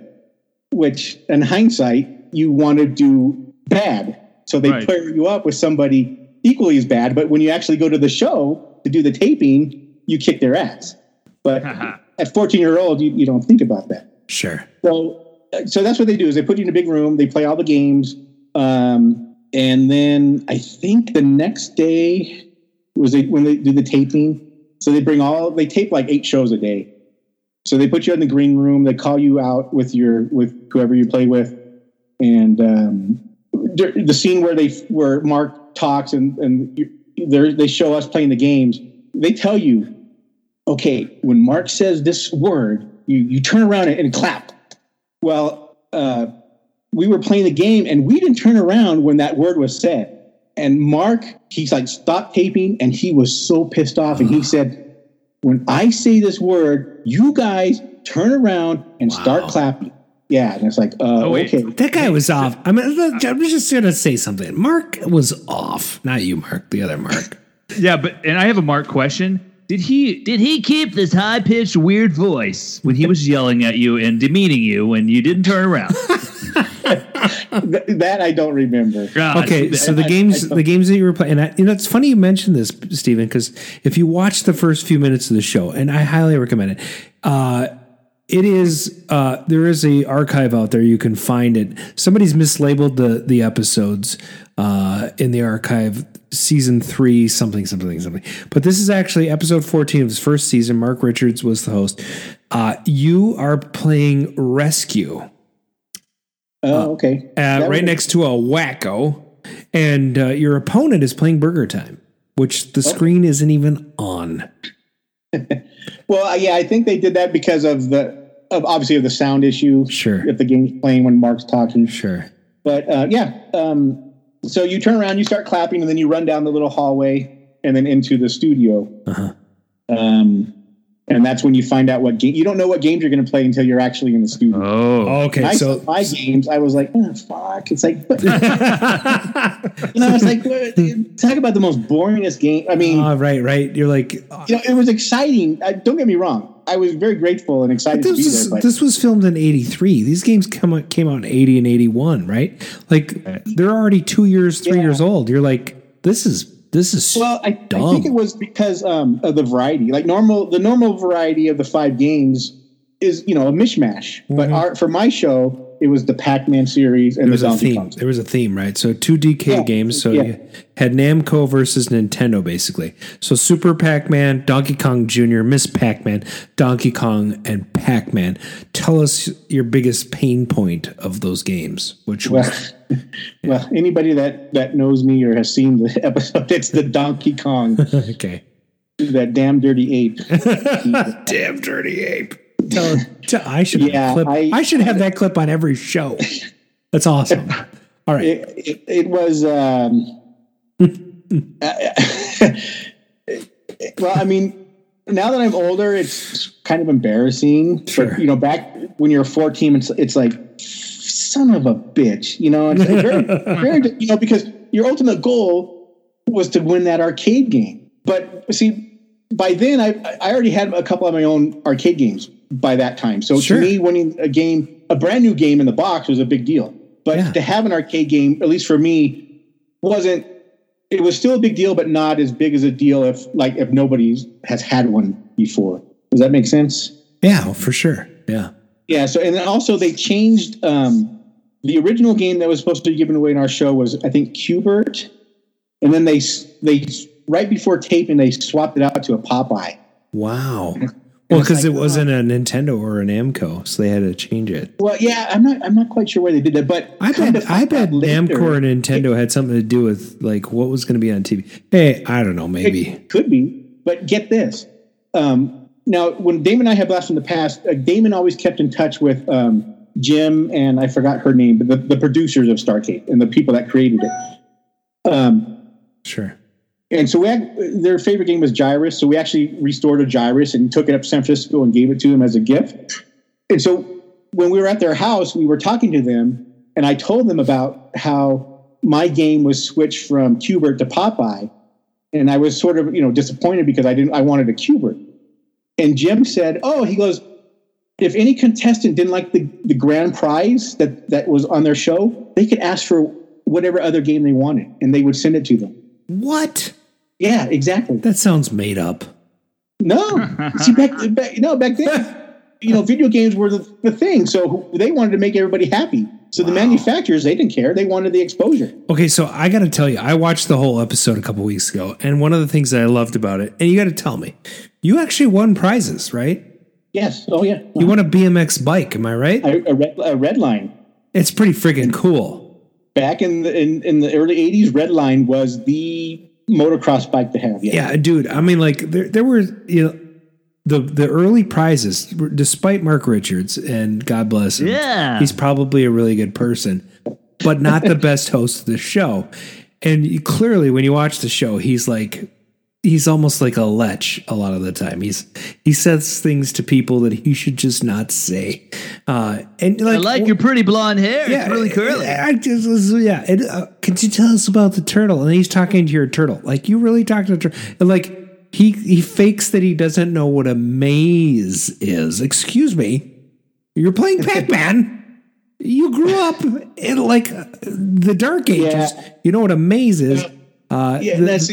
which in hindsight you want to do bad so they Right. pair you up with somebody equally as bad but when you actually go to the show to do the taping you kick their ass but at 14 year old you, you don't think about that Sure. so, so that's what they do is they put you in a big room, they play all the games, um, and then I think the next day was they, when they do the taping. So they bring all they tape like eight shows a day. So they put you in the green room. They call you out with your with whoever you play with, and um, the scene where they where Mark talks and and you- they're- they show us playing the games. They tell you okay, when Mark says this word, you, you turn around and, and clap. Well, uh, we were playing the game and we didn't turn around when that word was said. And Mark, he's like, stop taping. And he was so pissed off. And he said, when I say this word, you guys turn around and start clapping. Yeah. And it's like, uh, okay. That guy was off. I mean, I'm just going to say something. Mark was off. Not you, Mark. The other Mark. Yeah, but and I have a Mark question. Did he did he keep this high pitched weird voice when he was yelling at you and demeaning you when you didn't turn around? That I don't remember. Okay, so the games, the games that you were playing, and I, you know, it's funny you mentioned this, Stephen, because if you watch the first few minutes of the show, and I highly recommend it, uh, it is uh, there is a archive out there you can find it. Somebody's mislabeled the the episodes uh, in the archive, season three, something, something, something. But this is actually episode fourteen of his first season. Mark Richards was the host. Uh, you are playing rescue Oh, okay. uh, right was- next to a wacko, and uh, your opponent is playing Burger Time, which the screen isn't even on. Well, uh, yeah, I think they did that because of the of obviously of the sound issue. Sure. If the game's playing when Mark's talking. Sure. But uh, yeah, um, so you turn around, you start clapping, and then you run down the little hallway and then into the studio. Uh-huh. Um, and that's when you find out what game you don't know what games you're going to play until you're actually in the studio. Oh. oh, okay. I So saw my games, I was like, oh, fuck. It's like, but, you know, it's like, talk about the most boringest game. I mean, Oh, right, right. You're like, uh, you know, it was exciting. I, don't get me wrong. I was very grateful and excited to this be was, there. But this was filmed in '83. These games come out, came out in '80 and '81, right? Like they're already two years, three years old. You're like, this is this is well, I, I think it was because um, of the variety. Like normal, the normal variety of the five games is you know a mishmash. But our, for my show, it was the Pac-Man series and there was the a Donkey theme. Kong. There was a theme, right? So two DK Yeah, games. So yeah. you had Namco versus Nintendo, basically. So Super Pac-Man, Donkey Kong Jr., Miss Pac-Man, Donkey Kong, and Pac-Man. Tell us your biggest pain point of those games, which was Well, well, anybody that that knows me or has seen the episode, it's the Donkey Kong, okay. that damn dirty ape. Damn dirty ape. Tell, tell- I should Yeah, have clip. I, I- should have that clip on every show. That's awesome. All right. It, it, it was. Um, well, I mean, now that I'm older, it's kind of embarrassing. Sure. But you know, back when you're 14, it's it's like son of a bitch. You know, it's very, very, you know, because your ultimate goal was to win that arcade game. But see, by then I I already had a couple of my own arcade games by that time. So Sure. to me, winning a game, a brand new game in the box was a big deal. But Yeah. to have an arcade game, at least for me, wasn't. It was still a big deal, but not as big as a deal if like if nobody has had one before. Does that make sense? Yeah, for sure. Yeah. Yeah. So and then also they changed um, the original game that was supposed to be given away in our show was I think Q*bert, and then they they right before taping they swapped it out to a Popeye. Wow. Well, because it wasn't a Nintendo or a Namco, so they had to change it. Well, yeah, I'm not I'm not quite sure why they did that, but I kind bet I bet later- Namco or Nintendo had something to do with like what was going to be on TV. Hey, I don't know, maybe. It could be, but get this. Um, now, when Damon and I had blast from the past, uh, Damon always kept in touch with um, Jim and I forgot her name, but the, the producers of Starcade and the people that created it. Um, Sure. And so we had, their favorite game was Gyruss. So we actually restored a Gyruss and took it up to San Francisco and gave it to them as a gift. And so when we were at their house, we were talking to them, and I told them about how my game was switched from Q*bert to Popeye, and I was sort of you know disappointed because I didn't I wanted a Q*bert. And Jim said, "Oh, he goes, if any contestant didn't like the, the grand prize that that was on their show, they could ask for whatever other game they wanted, and they would send it to them." What? Yeah, exactly. That sounds made up. No, see back, back no back then, you know, video games were the, the thing, so they wanted to make everybody happy. So the manufacturers they didn't care; they wanted the exposure. Okay, so I got to tell you, I watched the whole episode a couple weeks ago, and one of the things that I loved about it, and you got to tell me, you actually won prizes, right? Yes. Oh yeah. You won a BMX bike, am I right? A, a, red, a Redline. It's pretty freaking cool. Back in the in, in the early '80s, Redline was the motocross bike to have. Yeah. Yeah, dude. I mean, like there, there were you know the the early prizes, despite Mark Richards and God bless him. Yeah. he's probably a really good person, but not the best host of the show. And you, clearly, when you watch the show, he's like he's almost like a lech a lot of the time. He's he says things to people that he should just not say. Uh, and like, I like your pretty blonde hair. it's really curly. I just yeah. And, uh, could you tell us about the turtle? And he's talking to your turtle. Like you really talk to the turtle. And like he he fakes that he doesn't know what a maze is. Excuse me. You're playing Pac Man. You grew up in like the dark ages. You know what a maze is. Uh, Yeah, the, that's-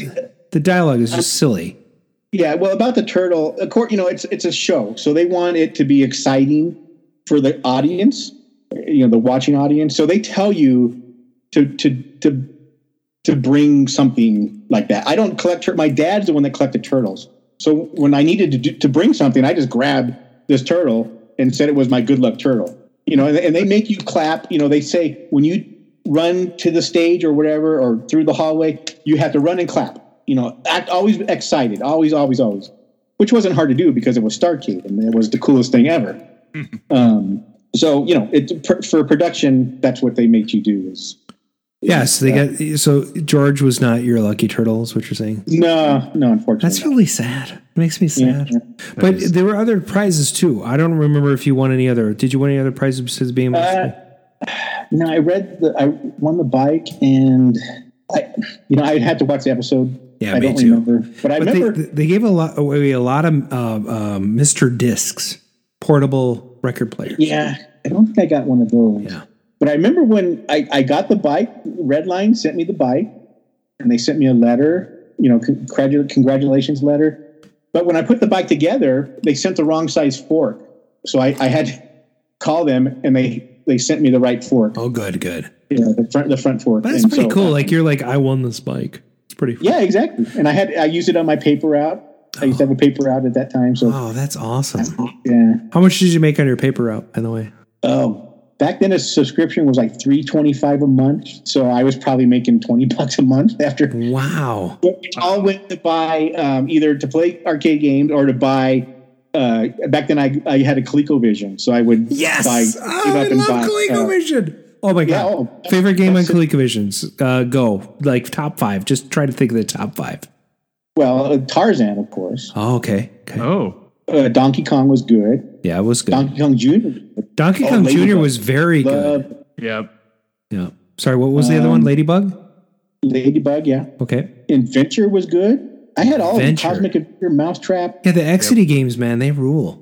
the dialogue is just silly. Yeah, well, about the turtle, of course, you know, it's it's a show, so they want it to be exciting for the audience, you know, the watching audience. So they tell you to to to to bring something like that. I don't collect. tur- My dad's the one that collected turtles. So when I needed to do, to bring something, I just grabbed this turtle and said it was my good luck turtle. You know, and, and they make you clap. You know, they say when you run to the stage or whatever or through the hallway, you have to run and clap. You know, act always excited, always, always, always. Which wasn't hard to do because it was Starcade and it was the coolest thing ever. um, so you know, it for, for production, that's what they make you do. Is Yes, they got. So George was not your lucky turtle. Is what you're saying? no, no, unfortunately, That's really sad. It makes me Yeah, sad. But there were other prizes too. I don't remember if you won any other. Did you win any other prizes besides being? Uh, no, I read the, I won the bike, and I, you know, I had to watch the episode. Yeah, I me don't too. remember, but I But remember. they, they gave a lot away a lot of uh, um, Mr. Discs, portable record players. Yeah, I don't think I got one of those. Yeah. But I remember when I, I got the bike, Redline sent me the bike, and they sent me a letter, you know, congratu- congratulations letter. But when I put the bike together, they sent the wrong size fork. So I, I had to call them, and they, they sent me the right fork. Oh, good, good. Yeah, the front the front fork. That's And pretty so- cool. Like you're like, I won this bike. It's pretty. Yeah, exactly. And I had I used it on my paper route. I used to have a paper route at that time. So Oh, that's awesome. yeah. How much did you make on your paper route, by the way? Oh, back then a subscription was like three twenty five a month. So I was probably making twenty bucks a month after. Wow. It all went to buy um, either to play arcade games or to buy. Uh, back then I I had a ColecoVision, so I would Yes. buy. Oh, I up and love buy, uh, ColecoVision. Oh my Yeah, god! oh, Favorite game on that's it. ColecoVisions? Uh, go like top five. Just try to think of the top five. well, uh, Tarzan, of course. Oh, okay. okay. Oh, Uh, Donkey Kong was good. Yeah, it was good. Donkey Kong Jr. Donkey Oh, Kong Jr. Was very good. Loved yep. Yeah. Sorry, what was the other Um, one? Ladybug. Ladybug, yeah. Okay. Adventure was good. I had all of them. Cosmic Avenger, Mousetrap. Yeah, the Exidy games, man, they rule.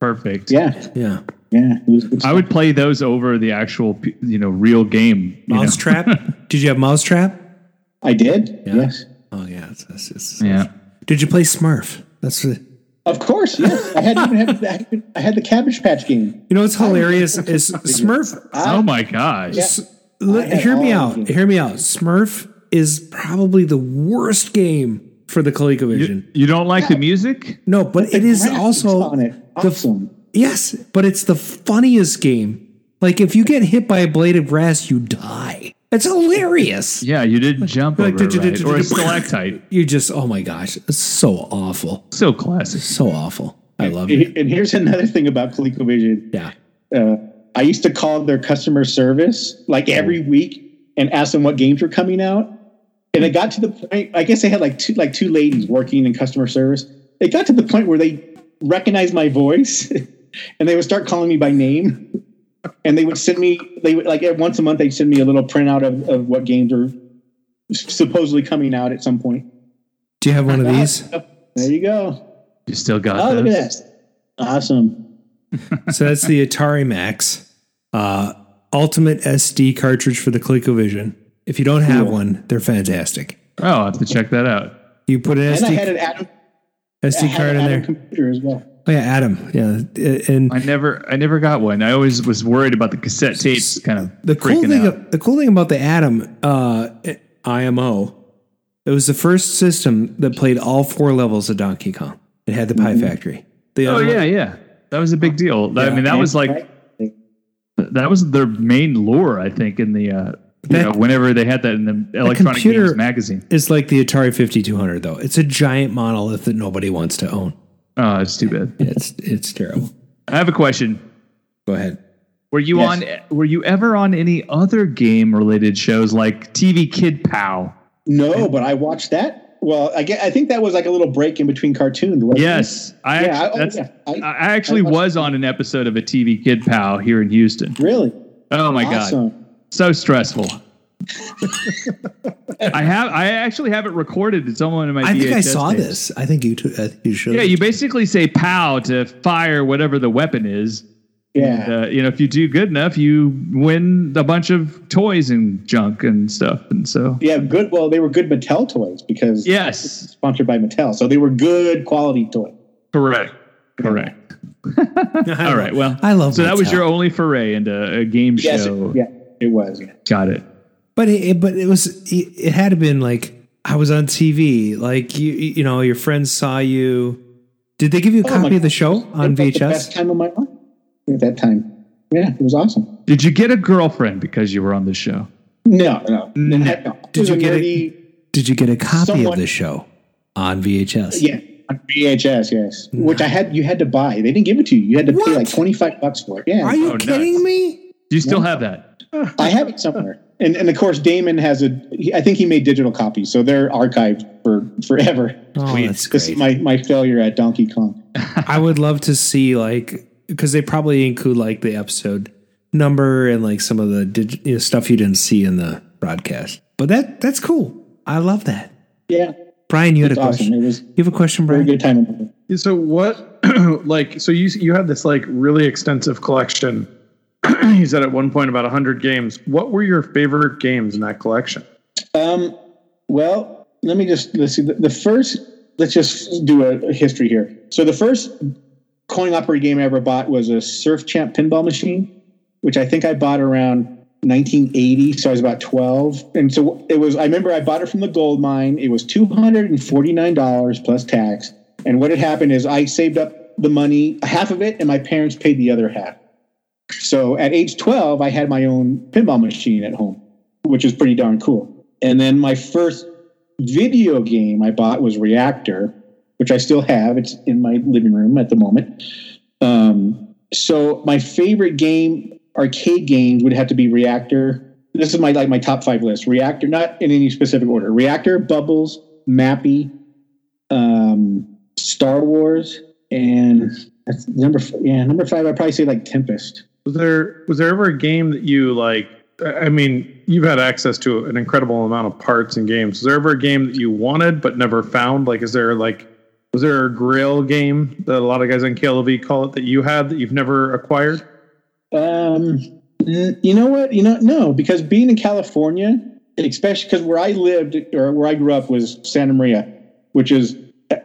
Perfect. Yeah, Yeah. Yeah. It was good I would play those over the actual, you know, real game. you know? Mousetrap. Did you have Mousetrap? I did. Yeah. Yes, Oh yeah. It's, it's, it's- Yeah. Did you play Smurf? That's the. of course. Yes, I had even had, I had- I had the Cabbage Patch game. You know what's hilarious is Smurf. oh my gosh. Yeah. L- I hear me out. of. Hear me out. Smurf is probably the worst game for the ColecoVision. You, you don't like the music? no, but it is also on it. Awesome. Yes, but it's the funniest game. Like if you get hit by a blade of grass, you die. It's hilarious. Yeah, you didn't jump over Like, did you- it, right? or a stalactite. You just oh my gosh, it's so awful, So classic. so awful. I love it. And here's another thing about ColecoVision. Yeah. Uh, I used to call their customer service like every week and ask them what games were coming out. And it got to the point. I guess they had like two like two ladies working in customer service. It got to the point where they recognized my voice, and they would start calling me by name. And and they would send me they would like once a month they'd send me a little printout of, of what games are supposedly coming out at some point. Do you have one of these? There you go. You still got Oh, look at that. Awesome. so that's the Atari Max uh, Ultimate SD cartridge for the ColecoVision. If you don't have Cool. one, they're fantastic. Oh, I'll have to check that out. You put an And I SD, had an Adam, I SD had card an in Adam there. computer as well. Oh yeah, Adam. Yeah, and I never, I never got one. I always was worried about the cassette tapes kind of the cool thing, out. the cool thing about the Adam uh, IMO, it was the first system that played all four levels of Donkey Kong. It had the Pie Factory. The Oh yeah, one- yeah. That was a big deal. I mean, that was like that was their main lore, I think, in the uh, you That- know, whenever they had that in the Electronic computer- Games magazine. It's like the Atari 5200 though. It's a giant monolith that nobody wants to own. Oh, it's too bad. It's it's terrible. I have a question. Go ahead. Were you Yes. on? Were you ever on any other game related shows like TV Kid Pow? No, but I watched that. Well, I get, I think that was like a little break in between cartoons. wasn't it? Yes, I. Yeah, act- I- oh, yeah. I- I, I actually I was on an episode of a TV Kid Pow here in Houston. Really? Oh my god, so stressful. I have. I actually have it recorded. It's on one of my. I think I saw tapes. this. I think you t- I think you should. Yeah, you basically say "pow" to fire whatever the weapon is. Yeah. And, uh, you know, if you do good enough, you win a bunch of toys and junk and stuff. And so, Yeah, good. Well, they were good Mattel toys because yes, sponsored by Mattel, so they were good quality toys. correct, correct. All right. Well, I love So that was your only foray into a game Yes, show. it, yeah, it was. Yeah. Got it. But it, it- but it was it, it had to been like I was on TV. Like you you know your friends saw you. Did they give you a Oh copy of the show on It was The best VHS? time of my life at that time. Yeah, it was awesome. Did you get a girlfriend because you were on the show? No, no, no. no. Did you get nerdy- a Did you get a copy Somewhat- of the show on VHS? Yeah, on VHS, yes. Which I had. You had to buy. They didn't give it to you. You had to pay like twenty five bucks for it. Yeah. Are you Oh, kidding nuts. me? Do you still have that? I have it somewhere. And and of course Damon has a. he- I think he made digital copies, so they're archived for forever. Oh, that's This is great. my my failure at Donkey Kong. I would love to see like because they probably include like the episode number and like some of the dig- you know, stuff you didn't see in the broadcast. But that that's cool. I love that. Yeah, Brian, you had it's a awesome. question. It was You have a question, Brian. very Brian? good time. So what, like, so you you have this like really extensive collection. you said at one point about hundred games. What were your favorite games in that collection? Um, well, let me just let's see. The, the first, let's just do a, a history here. So the first coin operated game I ever bought was a Surf Champ pinball machine, which I think I bought around 1980. So I was about 12, and so it was. I remember I bought it from the gold mine. It was 249 dollars plus tax. And what had happened is I saved up the money, half of it, and my parents paid the other half. So at age 12, I had my own pinball machine at home, which is pretty darn cool. And then my first video game I bought was Reactor, which I still have. It's in my living room at the moment. Um, so my favorite game, arcade games, would have to be Reactor. This is my like my top five list. Reactor, not in any specific order. Reactor, Bubbles, Mappy, um, Star Wars, and that's number yeah number five. I'd probably say like Tempest. Was there was there ever a game that you like? I mean, you've had access to an incredible amount of parts and games. Was there ever a game that you wanted but never found? Like, is there like was there a Grail game that a lot of guys on KLOV call it that you had that you've never acquired? Um, you know what? You know, no, because being in California, especially because where I lived or where I grew up was Santa Maria, which is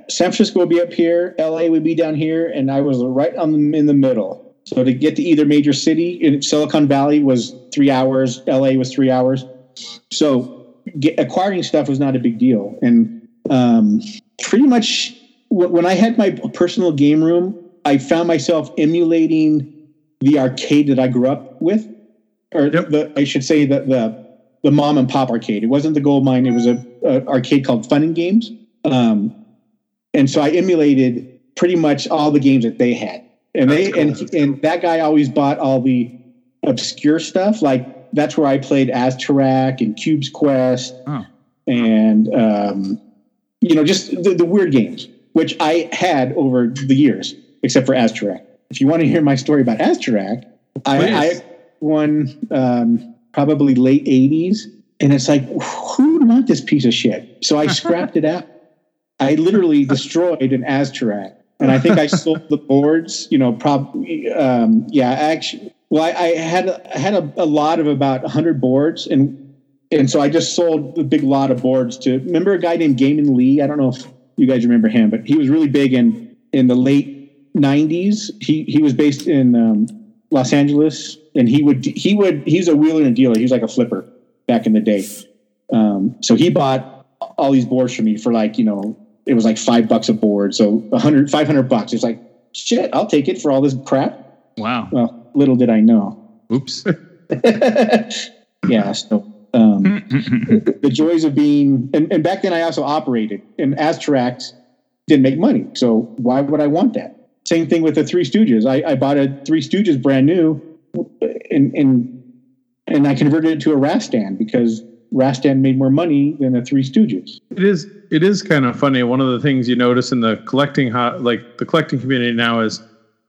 San Francisco would be up here, LA would be down here, and I was right on the, in the middle. So to get to either major city, in Silicon Valley was three hours, LA was three hours. So get, acquiring stuff was not a big deal, and um, pretty much wh- when I had my personal game room, I found myself emulating the arcade that I grew up with, or the I should say that the the mom and pop arcade. It wasn't the gold mine. It was a, a arcade called Fun and Games, um, and so I emulated pretty much all the games that they had. And they and and that guy always bought all the obscure stuff. Like that's where I played Aztarac and Cube's Quest, and um, you know just the, the weird games, which I had over the years, except for Aztarac. If you want to hear my story about Aztarac, I, I one um, probably late 80s. And it's like, who would want this piece of shit? So I scrapped it out. I literally destroyed an Aztarac. And I think I sold the boards, you know, probably, um, yeah, actually, well, I, I had, I had a, a lot of about 100 boards. And, and so I just sold a big lot of boards to, remember a guy named Gaiman Lee? I don't know if you guys remember him, but he was really big in, in the late 90s. He, he was based in um, Los Angeles and he would, he would, he's a wheeler and dealer. He was like a flipper back in the day. Um, so he bought all these boards for me for like, you know, it was like five bucks a board. So 100, 500 bucks. It's like, shit, I'll take it for all this crap. Wow. Well, little did I know. Oops. yeah. So, um, the joys of being, and, and back then I also operated and Aztaracs didn't make money. So why would I want that? Same thing with the Three Stooges. I, I bought a Three Stooges brand new and, and, and I converted it to a Rastan because Rastan made more money than the Three Stooges. It is it is kind of funny. One of the things you notice in the collecting ho- like the collecting community now is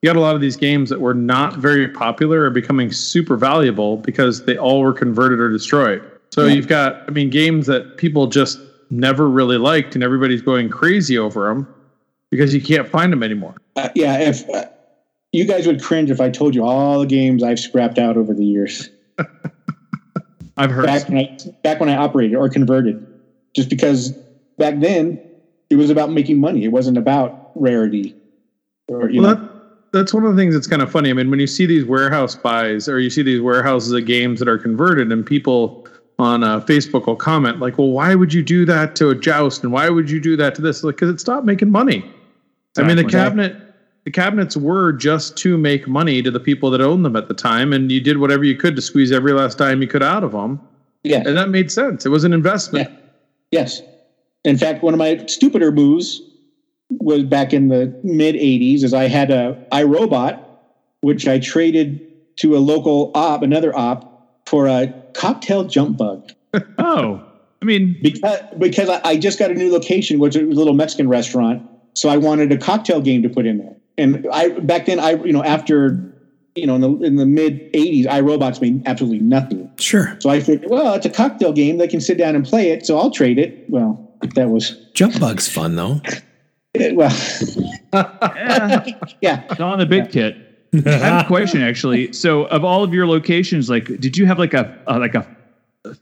you got a lot of these games that were not very popular are becoming super valuable because they all were converted or destroyed. So Yeah. you've got I mean games that people just never really liked and everybody's going crazy over them because you can't find them anymore. Uh, yeah, if uh, you guys would cringe if I told you all the games I've scrapped out over the years. I've heard back when I back when I operated or converted, just because back then it was about making money. It wasn't about rarity. Or you well, know, that, that's one of the things that's kind of funny. I mean, when you see these warehouse buys or you see these warehouses of games that are converted, and people on uh, Facebook will comment like, "Well, why would you do that to a joust? And why would you do that to this? Like, because it stopped making money. I mean, the cabinet, the cabinets were just to make money to the people that owned them at the time, and you did whatever you could to squeeze every last dime you could out of them. Yeah, and that made sense. It was an investment. yes. In fact, one of my stupider moves was back in the mid '80s. Is I had a I, Robot, which I traded to a local op, another op, for a cocktail jump bug. oh, I mean, because because I, I just got a new location, which was a little Mexican restaurant, so I wanted a cocktail game to put in there. And I back then, I you know after you know in the in the mid '80s, I, Robots made absolutely nothing. Sure. So I figured, well, it's a cocktail game; they can sit down and play it. So I'll trade it. Well, that was Jump bug's fun though. it, well, yeah. It's on the big kit. I have a question actually. So, of all of your locations, like, did you have like a, a like a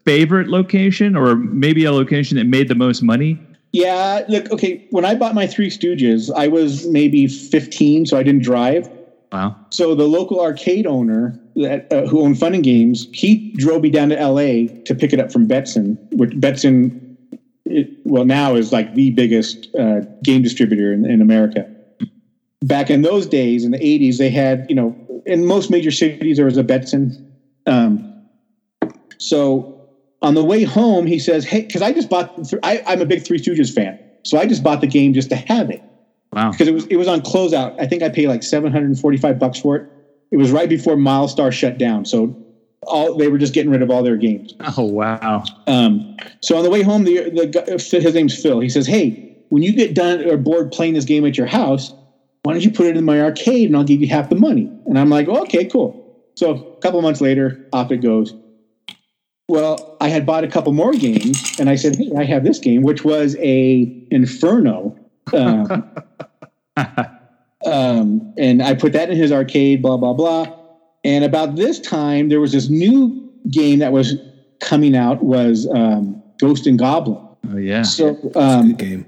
favorite location, or maybe a location that made the most money? Yeah, look, okay. When I bought my Three Stooges, I was maybe 15, so I didn't drive. Wow. So the local arcade owner that uh, who owned Fun and Games, he drove me down to L.A. to pick it up from Betson, which Betson, it, well, now is like the biggest uh, game distributor in, in America. Back in those days, in the 80s, they had, you know, in most major cities there was a Betson. Um, so on the way home, he says, "Hey, because I just bought. th- I, I'm a big Three Stooges fan, so I just bought the game just to have it Wow. because it was it was on closeout. I think I paid like 745 bucks for it. It was right before Mylstar shut down, so all they were just getting rid of all their games. Oh wow. Um, so on the way home, the the guy, his name's Phil. He says, "Hey, when you get done or bored playing this game at your house, why don't you put it in my arcade and I'll give you half the money?" And I'm like, oh, "Okay, cool." So a couple months later, off it goes. Well, I had bought a couple more games, and I said, "Hey, I have this game, which was a Inferno." Um, um, and I put that in his arcade, blah blah blah. And about this time, there was this new game that was coming out was um, Ghost and Goblin. Oh yeah. So um, game.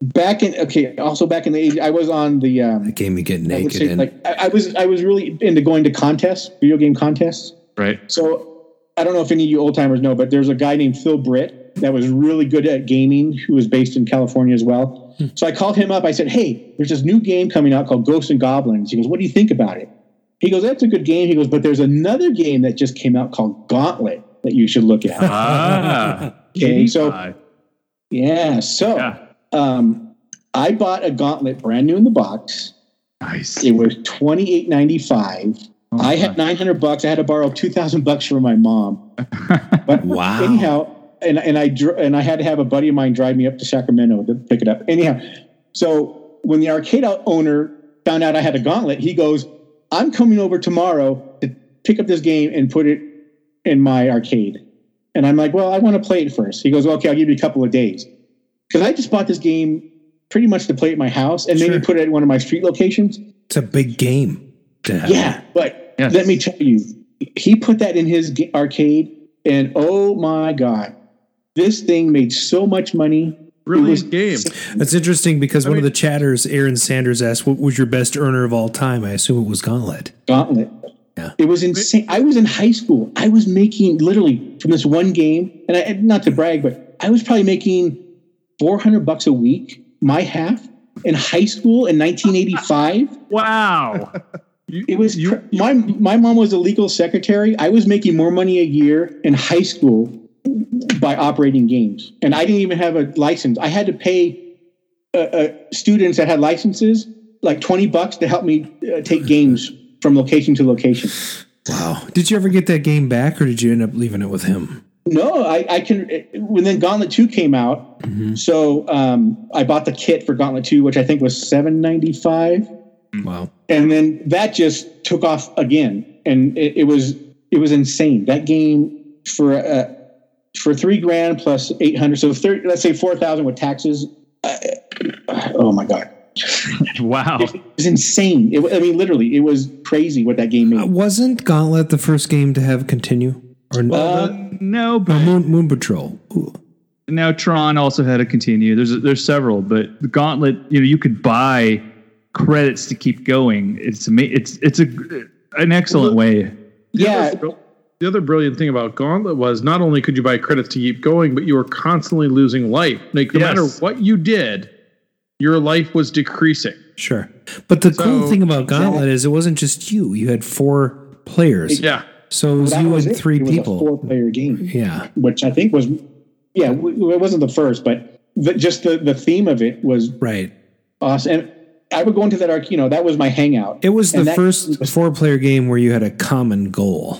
back in okay, also back in the 80s, I was on the um, That game you get I naked say, in. like I, I was I was really into going to contests, video game contests. Right. So I don't know if any of you old timers know, but there's a guy named Phil Britt that was really good at gaming, who was based in California as well. So I called him up. I said, "Hey, there's this new game coming out called Ghosts and Goblins." He goes, "What do you think about it?" He goes, "That's a good game." He goes, "But there's another game that just came out called Gauntlet that you should look at." Ah. okay, so yeah, so um, I bought a Gauntlet brand new in the box. Nice. It was twenty eight ninety five. I had nine hundred bucks. I had to borrow two thousand bucks from my mom. But Wow. anyhow, and and I dr- and I had to have a buddy of mine drive me up to Sacramento to pick it up. Anyhow, so when the arcade owner found out I had a Gauntlet, he goes, "I'm coming over tomorrow to, pick up this game and put it in my arcade. And I'm like, well, I want to play it first. He goes, okay, I'll give you a couple of days. Because I just bought this game pretty much to play at my house and maybe Sure. put it at one of my street locations. It's a big game. To have. Yeah, but let me tell you, he put that in his arcade, and oh my god, this thing made so much money. Brilliant game. That's interesting because one of the chatters, Aaron Sanders, asked, "What was your best earner of all time?" I assume it was Gauntlet. Gauntlet. Yeah. It was insane. I was in high school. I was making literally from this one game, and I, and not to brag, but I was probably making 400 bucks a week, my half, in high school in 1985. wow. It was cr- my my mom was a legal secretary. I was making more money a year in high school by operating games, and I didn't even have a license. I had to pay uh, uh, students that had licenses like twenty bucks to help me uh, take games from location to location. Wow. Did you ever get that game back, or did you end up leaving it with him? No, I, I can. When then Gauntlet Two came out, so um, I bought the kit for Gauntlet Two, which I think was seven ninety five. Wow. and then that just took off again and it, it was it was insane that game for uh, for three grand plus 800 so 30, let's say 4000 with taxes uh, oh my god wow it was insane it, i mean literally it was crazy what that game made Uh, wasn't Gauntlet the first game to have continue? Or Uh, no, or but Moon, Moon Patrol. Ooh. now Tron also had a continue. There's there's several, but the Gauntlet, you know, you could buy credits to keep going. It's ama- it's it's a an excellent way. yeah The other brilliant thing about Gauntlet was not only could you buy credits to keep going, but you were constantly losing life. Like no Yes. matter what you did, your life was decreasing. Sure. But the cool thing about Gauntlet is it wasn't just you. You had four players. Yeah. So it was that you was and it. three it was people. a four player game yeah. which i think was yeah it wasn't the first but the, just the the theme of it was Right. awesome and i would go into that arc you know that was my hangout It was the And that- first four player game where you had a common goal.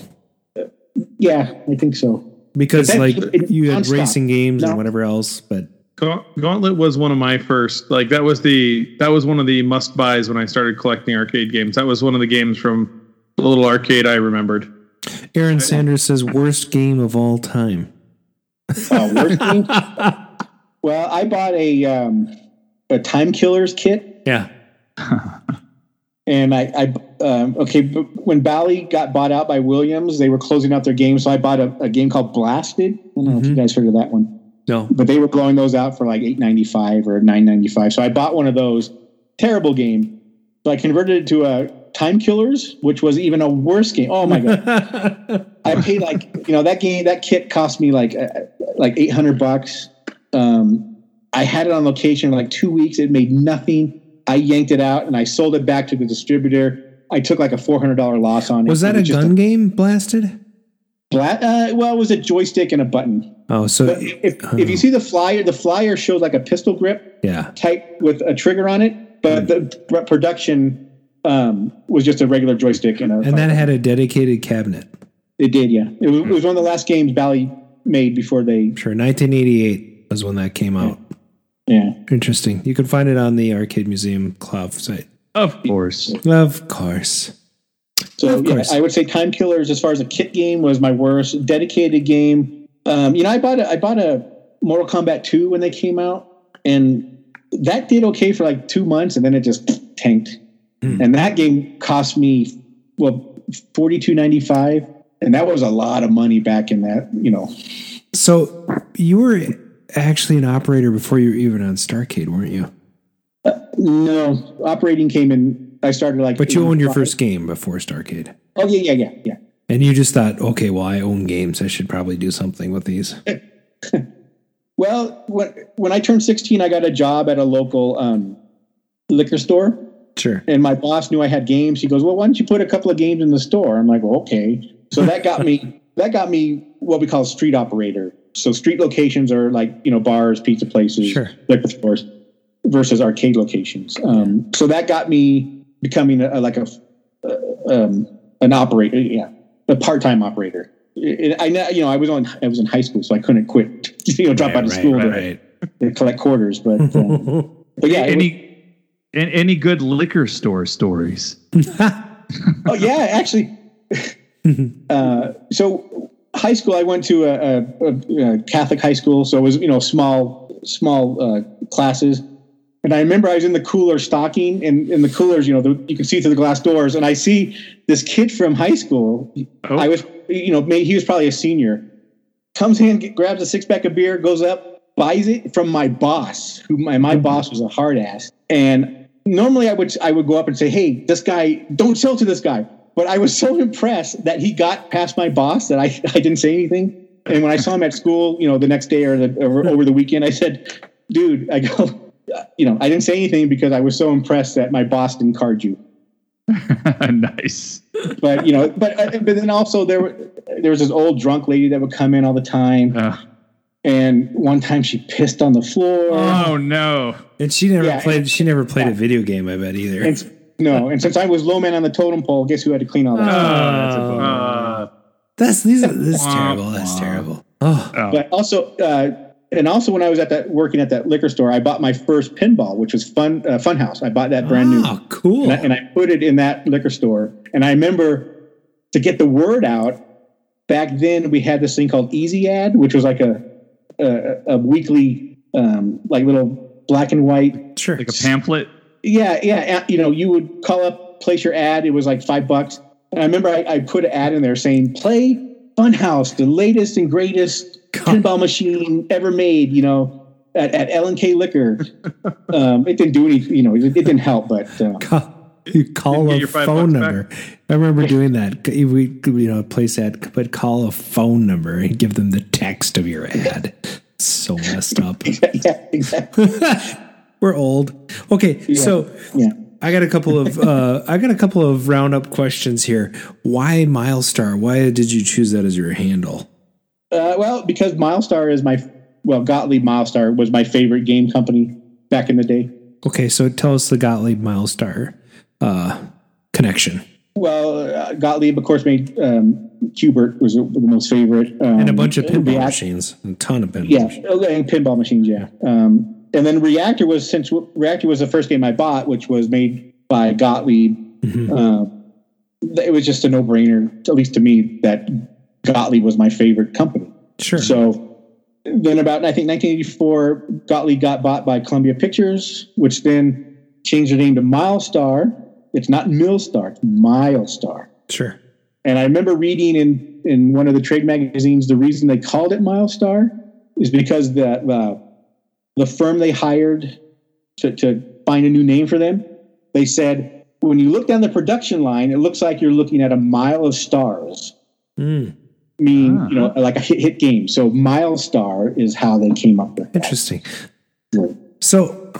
yeah i think so Because that- like it- you had nonstop. racing games No. and whatever else, but Gauntlet was one of my first. Like that was the that was one of the must buys when I started collecting arcade games. That was one of the games from the little arcade I remembered. Aaron Sanders says worst game of all time. Oh, worst game? well, I bought a um, a Time Killers kit, Yeah. and I, I um, okay. When Bally got bought out by Williams, they were closing out their game, so I bought a, a game called Blasted. I don't know if you guys heard of that one, No. but they were blowing those out for like eight ninety five or nine ninety five. So I bought one of those. Terrible game. So I converted it to a Time Killers, which was even a worse game. Oh my god! I paid like you know that game that kit cost me like uh, like eight hundred bucks. Um, I had it on location for like two weeks. It made nothing. I yanked it out and I sold it back to the distributor. I took like a four hundred dollar loss on it. Was that a gun game blasted? Bla- uh, well, it was a joystick and a button. Oh, so But if, if you see the flyer, the flyer shows like a pistol grip yeah. type with a trigger on it, but the pr- production um, was just a regular joystick and a. And that had a dedicated cabinet. it did, yeah. It was, it was one of the last games Bally made before they. Sure. 1988 was when that came out. Yeah. Interesting. You can find it on the Arcade Museum Cloud site. Of course. Of course. So Of yeah. I would say Time Killers, as far as a kit game, was my worst. Dedicated game. Um, you know, I bought a I bought a Mortal Kombat 2 when they came out, and that did okay for like two months, and then it just tanked. Hmm. And that game cost me well forty two ninety five, and that was a lot of money back in that. You know, So you were actually an operator before you were even on Starcade, weren't you? no operating came in. I started like, But you owned your first game before Starcade. Oh yeah, yeah, yeah, yeah. And you just thought, okay, well, I own games. I should probably do something with these. Well, when when I turned sixteen, I got a job at a local um, liquor store. Sure. And my boss knew I had games. He goes, "Well, why don't you put a couple of games in the store?" I'm like, well, "Okay." So that got me that got me what we call street operator. So street locations are like you know bars, pizza places, Sure. liquor stores, versus arcade locations. Um, so that got me becoming a, like a uh, um, an operator, yeah, a part time operator. I, I know- you know I was on I was in high school, so I couldn't quit. You know, drop Right, out of right, school right, to, to collect quarters, but um, but yeah, it was- any any any good liquor store stories? oh yeah, actually, uh, so high school, I went to a, a, a, Catholic high school, so it was you know small small uh, classes. And I remember I was in the cooler stocking, and in the coolers, you know, the, you can see through the glass doors, and I see this kid from high school. Oh. I was, you know, maybe he was probably a senior. Comes in, grabs a six pack of beer, goes up, buys it from my boss, who my, my boss was a hard ass. And normally I would I would go up and say, "Hey, this guy, don't sell to this guy." But I was so impressed that he got past my boss that I, I didn't say anything. And when I saw him at school, you know, the next day or, the, or over the weekend, I said, "Dude, I go." you know, I didn't say anything because I was so impressed that my boss didn't card you. nice. But you know, but uh, but then also there were there was this old drunk lady that would come in all the time. Uh. And one time she pissed on the floor. Oh no! And she never Yeah, played. and- she never played a video game. I bet either. And, no, and since I was low man on the totem pole, guess who had to clean all that? Oh. Uh, That's these. Are, this is terrible. That's terrible. Oh, But also, uh, and also when I was at that working at that liquor store, I bought my first pinball, which was Fun uh, Funhouse. I bought that brand new. Oh, cool. And I, and I put it in that liquor store. And I remember to get the word out. Back then, we had this thing called Easy Ad, which was like a a, a weekly, um, like little black and white. Sure. Like a pamphlet. Yeah, yeah. You know, you would call up, place your ad. It was like five bucks. And I remember I, I put an ad in there saying, "Play Funhouse, the latest and greatest pinball machine ever made." You know, at, at L and K Liquor. um, it didn't do any, You know, it, it didn't help. But uh, you call get a your phone bucks back? number. I remember doing that. We, you know, place that, but call a phone number and give them the text of your ad. So messed up. yeah, exactly. We're old. Okay, so yeah. I got a couple of uh, I got a couple of roundup questions here. Why Mylstar? Why did you choose that as your handle? Uh, well, because Mylstar is my well, Gottlieb Mylstar was my favorite game company back in the day. Okay, so tell us the Gottlieb Mylstar uh, connection Well, uh, Gottlieb, of course, made um, Q*bert was the most favorite, um, and a bunch of pinball React- machines, a ton of pinball. Yeah, machines. and pinball machines. Yeah, um, and then Reactor was since Reactor was the first game I bought, which was made by Gottlieb. Uh, it was just a no brainer, at least to me, that Gottlieb was my favorite company. Sure. So then, about I think 1984, Gottlieb got bought by Columbia Pictures, which then changed their name to Mylstar. It's not Millstar, it's Mylstar. Sure. And I remember reading in in one of the trade magazines the reason they called it Mylstar is because the the, the firm they hired to, to find a new name for them, they said when you look down the production line, it looks like you're looking at a mile of stars. Mm, Mean, you know, like a hit, hit game. So Mylstar is how they came up with. that. interesting. So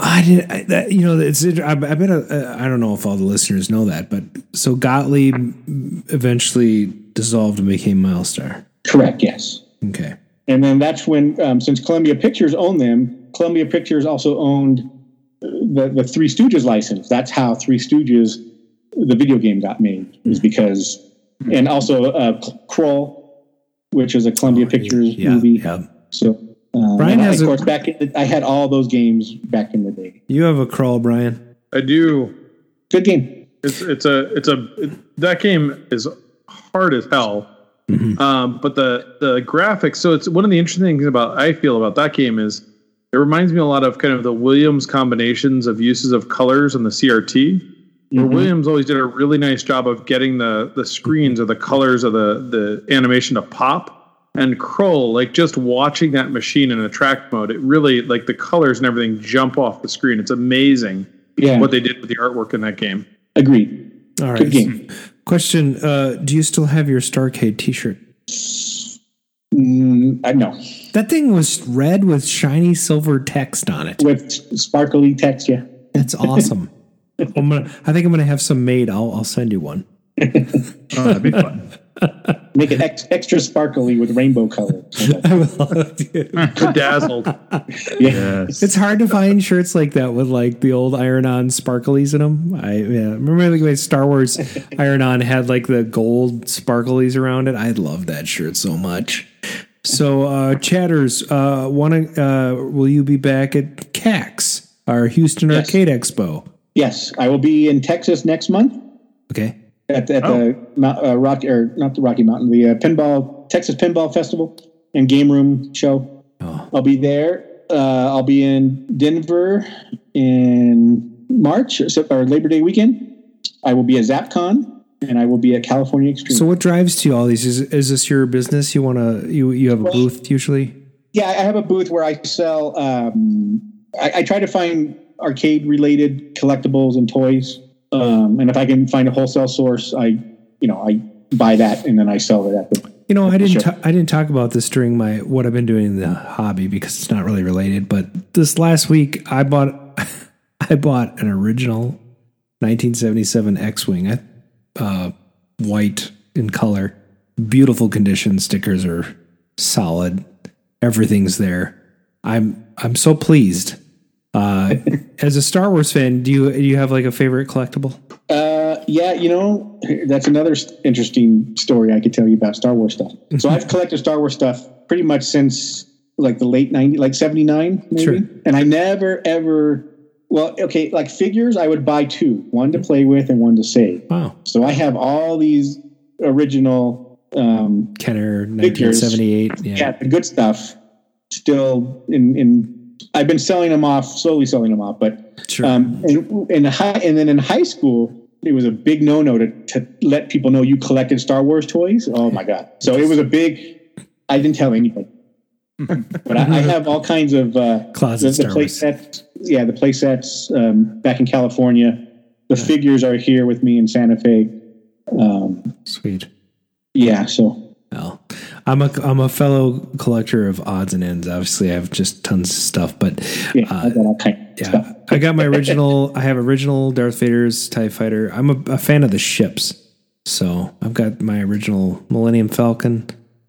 I did I, that. You know, it's. I, I bet. Uh, I don't know if all the listeners know that, but so Gottlieb eventually dissolved and became Mylstar. Correct. Yes. Okay. And then that's when, um, since Columbia Pictures owned them, Columbia Pictures also owned uh, the the Three Stooges license. That's how Three Stooges, the video game, got made. Is because, and also uh, Krull, which is a Columbia Pictures yeah, movie. yeah. So, um, Brian and I- has of a- course, back in the, I had all those games back in the day. You have a Krull, Brian. I do. Good game. It's it's a it's a it- that game is hard as hell. Mm-hmm. Um, but the the graphics. So it's one of the interesting things about I feel about that game is it reminds me a lot of kind of the Williams combinations of uses of colors on the CRT. Where mm-hmm. Williams always did a really nice job of getting the the screens or the mm-hmm. colors of the the animation to pop. And Krull, like just watching that machine in attract mode, it really like the colors and everything jump off the screen. It's amazing Yeah. what they did with the artwork in that game. Agreed. All right. Good game. Hmm. Question: uh, Do you still have your Starcade T-shirt? Mm, I know That thing was red with shiny silver text on it. with sparkly text. Yeah. That's awesome. I'm gonna. I think I'm gonna have some made. I'll. I'll send you one. Oh, that'd be fun. Make it ex- extra sparkly with rainbow color. I will. Bedazzled. Yeah. Yes. It's hard to find shirts like that with like the old iron-on sparklies in them. I yeah, remember like when Star Wars iron-on had like the gold sparklies around it. I love that shirt so much. So, uh, chatters, uh, want to? Uh, will you be back at CAX, our Houston Yes. Arcade Expo? Yes, I will be in Texas next month. Okay. At, the- at the uh, Rocky or not the Rocky Mountain, the uh, pinball Texas Pinball Festival and Game Room Show. I'll be there. Uh, I'll be in Denver in March or, so- or Labor Day weekend. I will be at ZapCon and I will be at California Extreme. So what drives to all these? Is is this your business? You want to you you have a booth usually? Yeah, I have a booth where I sell. Um, I, I try to find arcade related collectibles and toys, um, and if I can find a wholesale source, I you know I buy that and then I sell it at the. You know, I didn't ta- I didn't talk about this during my what I've been doing in the hobby because it's not really related. But this last week, I bought I bought an original 1977 X-wing, uh, white in color, beautiful condition. Stickers are solid. Everything's there. I'm I'm so pleased. Uh, as a Star Wars fan, do you do you have like a favorite collectible? Uh, yeah, you know that's another interesting story I could tell you about Star Wars stuff. So I've collected Star Wars stuff pretty much since like the late '90s, like '79 maybe, Sure. and I never ever. Well, okay, like figures, I would buy two, one to play with and one to save. Wow. So I have all these original um, Kenner figures. 1978. Yeah. yeah, the good stuff still in in I've been selling them off, slowly selling them off, but Sure. um in, in high and then in high school it was a big no no to, to let people know you collected Star Wars toys. Oh my god. So it was a big I didn't tell anybody. but I, I have all kinds of uh Closet the, the Star play Wars. sets yeah, the play sets um back in California. The figures are here with me in Santa Fe. Um Sweet. yeah, so I'm a I'm a fellow collector of odds and ends. Obviously, I have just tons of stuff, but yeah, uh, I got all kinds yeah, stuff. I got my original. I have original Darth Vader's Tie Fighter. I'm a, a fan of the ships, so I've got my original Millennium Falcon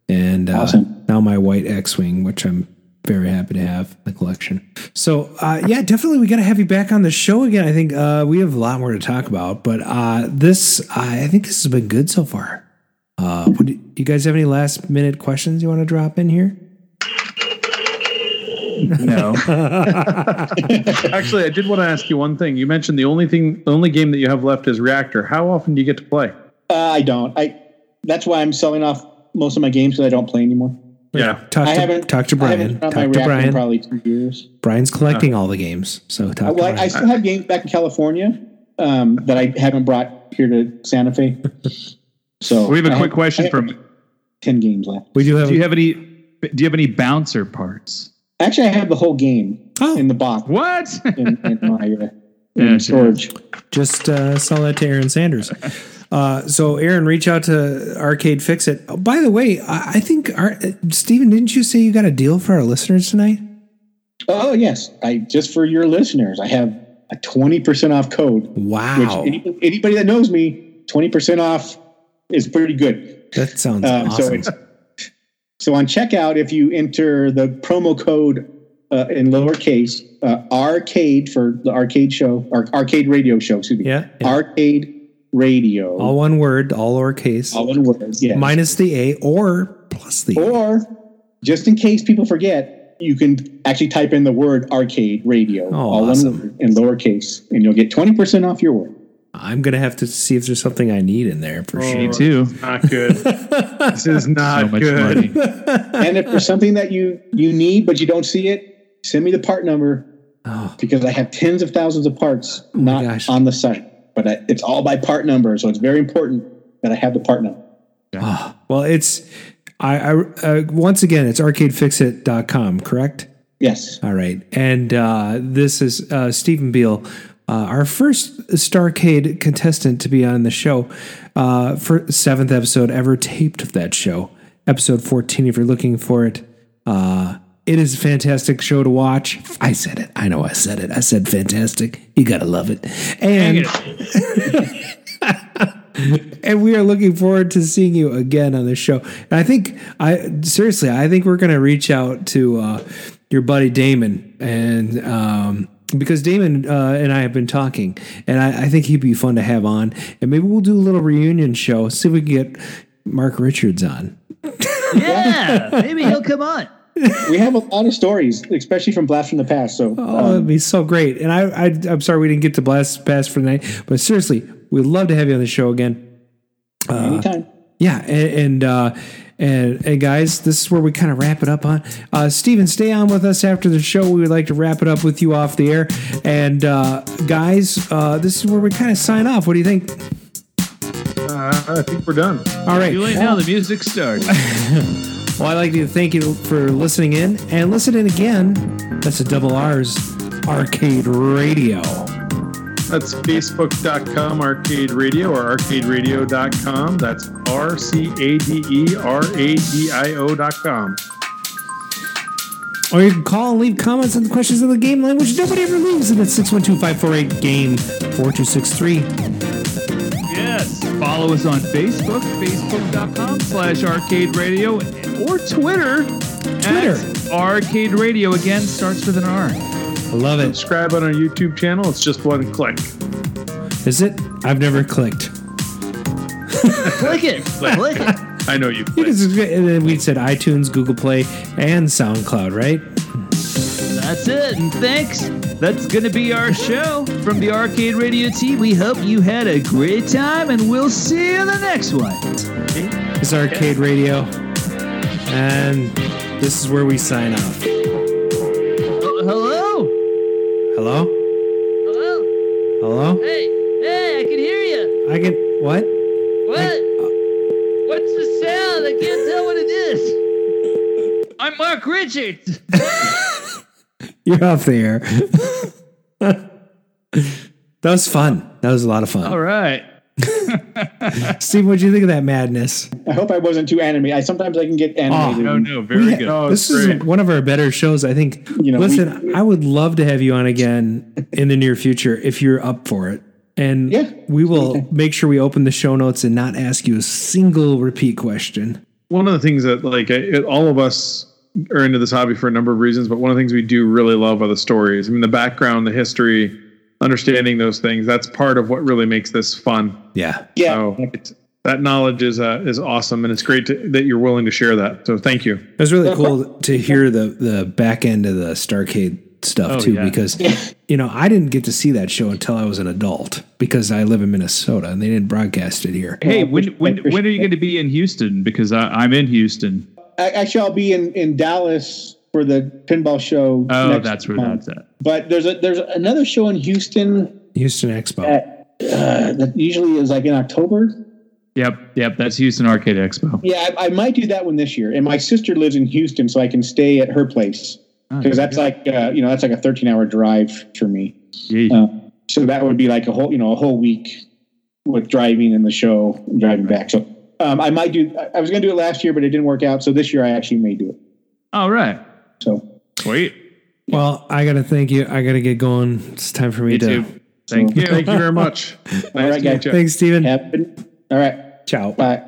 and uh, Awesome. now my White X-wing, which I'm very happy to have in the collection. So uh, yeah, definitely we got to have you back on the show again. I think uh, we have a lot more to talk about, but uh, this I think this has been good so far. Uh, would you, you guys have any last minute questions you want to drop in here? No. Actually, I did want to ask you one thing. You mentioned the only thing, the only game that you have left is Reactor. How often do you get to play? Uh, I don't. I that's why I'm selling off most of my games because I don't play anymore. Yeah. Talk I to haven't talk to I Brian. haven't Talk my to Reactor in Brian. probably two years. Brian's collecting all the games, so talk Uh, to well, I, I still have games back in California um, that I haven't brought here to Santa Fe. So We have a I quick question from. ten games left. we do have. Do you have any? Do you have any bouncer parts? Actually, I have the whole game Oh. in the box What? in, in my uh, Yeah, in sure. storage. Just uh, sell that to Aaron Sanders. Uh, so, Aaron, reach out to Arcade Fix It. Oh, by the way, I, I think, our, uh, Steven, didn't you say you got a deal for our listeners tonight? Oh yes, I just for your listeners, I have a twenty percent off code. Wow. Which any, anybody that knows me, twenty percent off is pretty good. That sounds So awesome. it's so on checkout, if you enter the promo code uh, in lowercase uh, arcade for the arcade show or arcade radio show, excuse me, Yeah, yeah. arcade radio, all one word, all lowercase, all one word. yeah. minus the A or plus the A. or just in case people forget, you can actually type in the word arcade radio, Oh, all awesome. one word in lowercase, and you'll get twenty percent off your order. I'm going to have to see if there's something I need in there for sure. Me too. Not good. this is not So much good. money. and if there's something that you you need but you don't see it, send me the part number Oh. because I have tens of thousands of parts my not gosh. on the site, but I, it's all by part number, so it's very important that I have the part number. Ah, well, it's, I, I uh, once again, it's arcadefixit.com, correct? Yes, All right. And uh, this is uh, Stephen Beal, uh, our first Starcade contestant to be on the show. Uh, for seventh episode ever taped of that show, episode 14, if you're looking for it. Uh, it is a fantastic show to watch. I said it. I know I said it. I said fantastic. You got to love it. And. and we are looking forward to seeing you again on the show. And I think I seriously, I think we're going to reach out to uh, your buddy Damon, and um, because Damon uh, and I have been talking, and I, I think he'd be fun to have on, and maybe we'll do a little reunion show. See if we can get Mark Richards on. Yeah, maybe he'll come on. we have a lot of stories, especially from Blast from the Past. So Oh, it'd be so great. And I, I, I'm sorry we didn't get to blast past for the night, but seriously, we'd love to have you on the show again. Anytime. Yeah, and and, uh, and and guys, this is where we kind of wrap it up on. Uh, Steven, stay on with us after the show. We would like to wrap it up with you off the air. And uh, guys, uh, this is where we kind of sign off. What do you think? Uh, I think we're done. All right. You ain't now the music starts. Well, I'd like to thank you for listening in and listening again. That's a double R's Arcade Radio. That's facebook.com arcade radio or arcaderadio.com. That's R C A D E R A D I O.com. Or you can call and leave comments and questions in the game line, which nobody ever leaves. And it's 612 548 game 4263. Yes. Follow us on Facebook, facebook.com slash arcade radio, or Twitter. Twitter. at Arcade radio again starts with an R. I love it. Subscribe on our YouTube channel. It's just one click. Is it? I've never clicked. Click it. Click it. I know you. You can and then we said iTunes, Google Play, and SoundCloud, right? That's it. And thanks. That's going to be our show from the Arcade Radio team. We hope you had a great time, and we'll see you in the next one. It's Arcade Radio. And this is where we sign off. Hello? Hello? Hello? Hey, hey, I can hear you. I can. What? What? Uh, What's the sound? I can't tell what it is. I'm Mark Richards. You're off the air. that was fun. That was a lot of fun. All right. Steve, what do you think of that madness? I hope I wasn't too animated. I sometimes I can get oh, animated. Oh, No, no, very We- good. this is one of our better shows. I think. You know, listen, I would love to have you on again in the near future if you're up for it. And Yeah. we will make sure we open the show notes and not ask you a single repeat question. One of the things that like it, all of us are into this hobby for a number of reasons, but one of the things we do really love are the stories. I mean, the background, the history, understanding those things. That's part of what really makes this fun. Yeah. Yeah. So it's, that knowledge is uh, is awesome, and it's great to, that you're willing to share that. So thank you. It was really cool to hear the the back end of the Starcade stuff Oh, too, yeah. because you know I didn't get to see that show until I was an adult because I live in Minnesota and they didn't broadcast it here. Hey, when when when are you going to be in Houston? Because I, I'm in Houston. I, actually, I'll be in, in Dallas for the pinball show. Oh, next that's where month. that's at. But there's a there's another show in Houston Houston Expo. that, uh, that usually is like in October. Yep, yep. That's Houston Arcade Expo. Yeah, I, I might do that one this year. And my sister lives in Houston, so I can stay at her place Oh, because that's like uh, you know that's like a 13 hour drive for me. Uh, so that would be like a whole you know a whole week with driving and the show and driving back. So um, I might do. I- I was going to do it last year, but it didn't work out. So this year I actually may do it. All right. So Sweet. Well, I got to thank you. I got to get going. It's time for me, Me to. too. Thank you. Thank you very much. Nice right, guys. Thanks, Steven. have a good- all right. Ciao. Bye.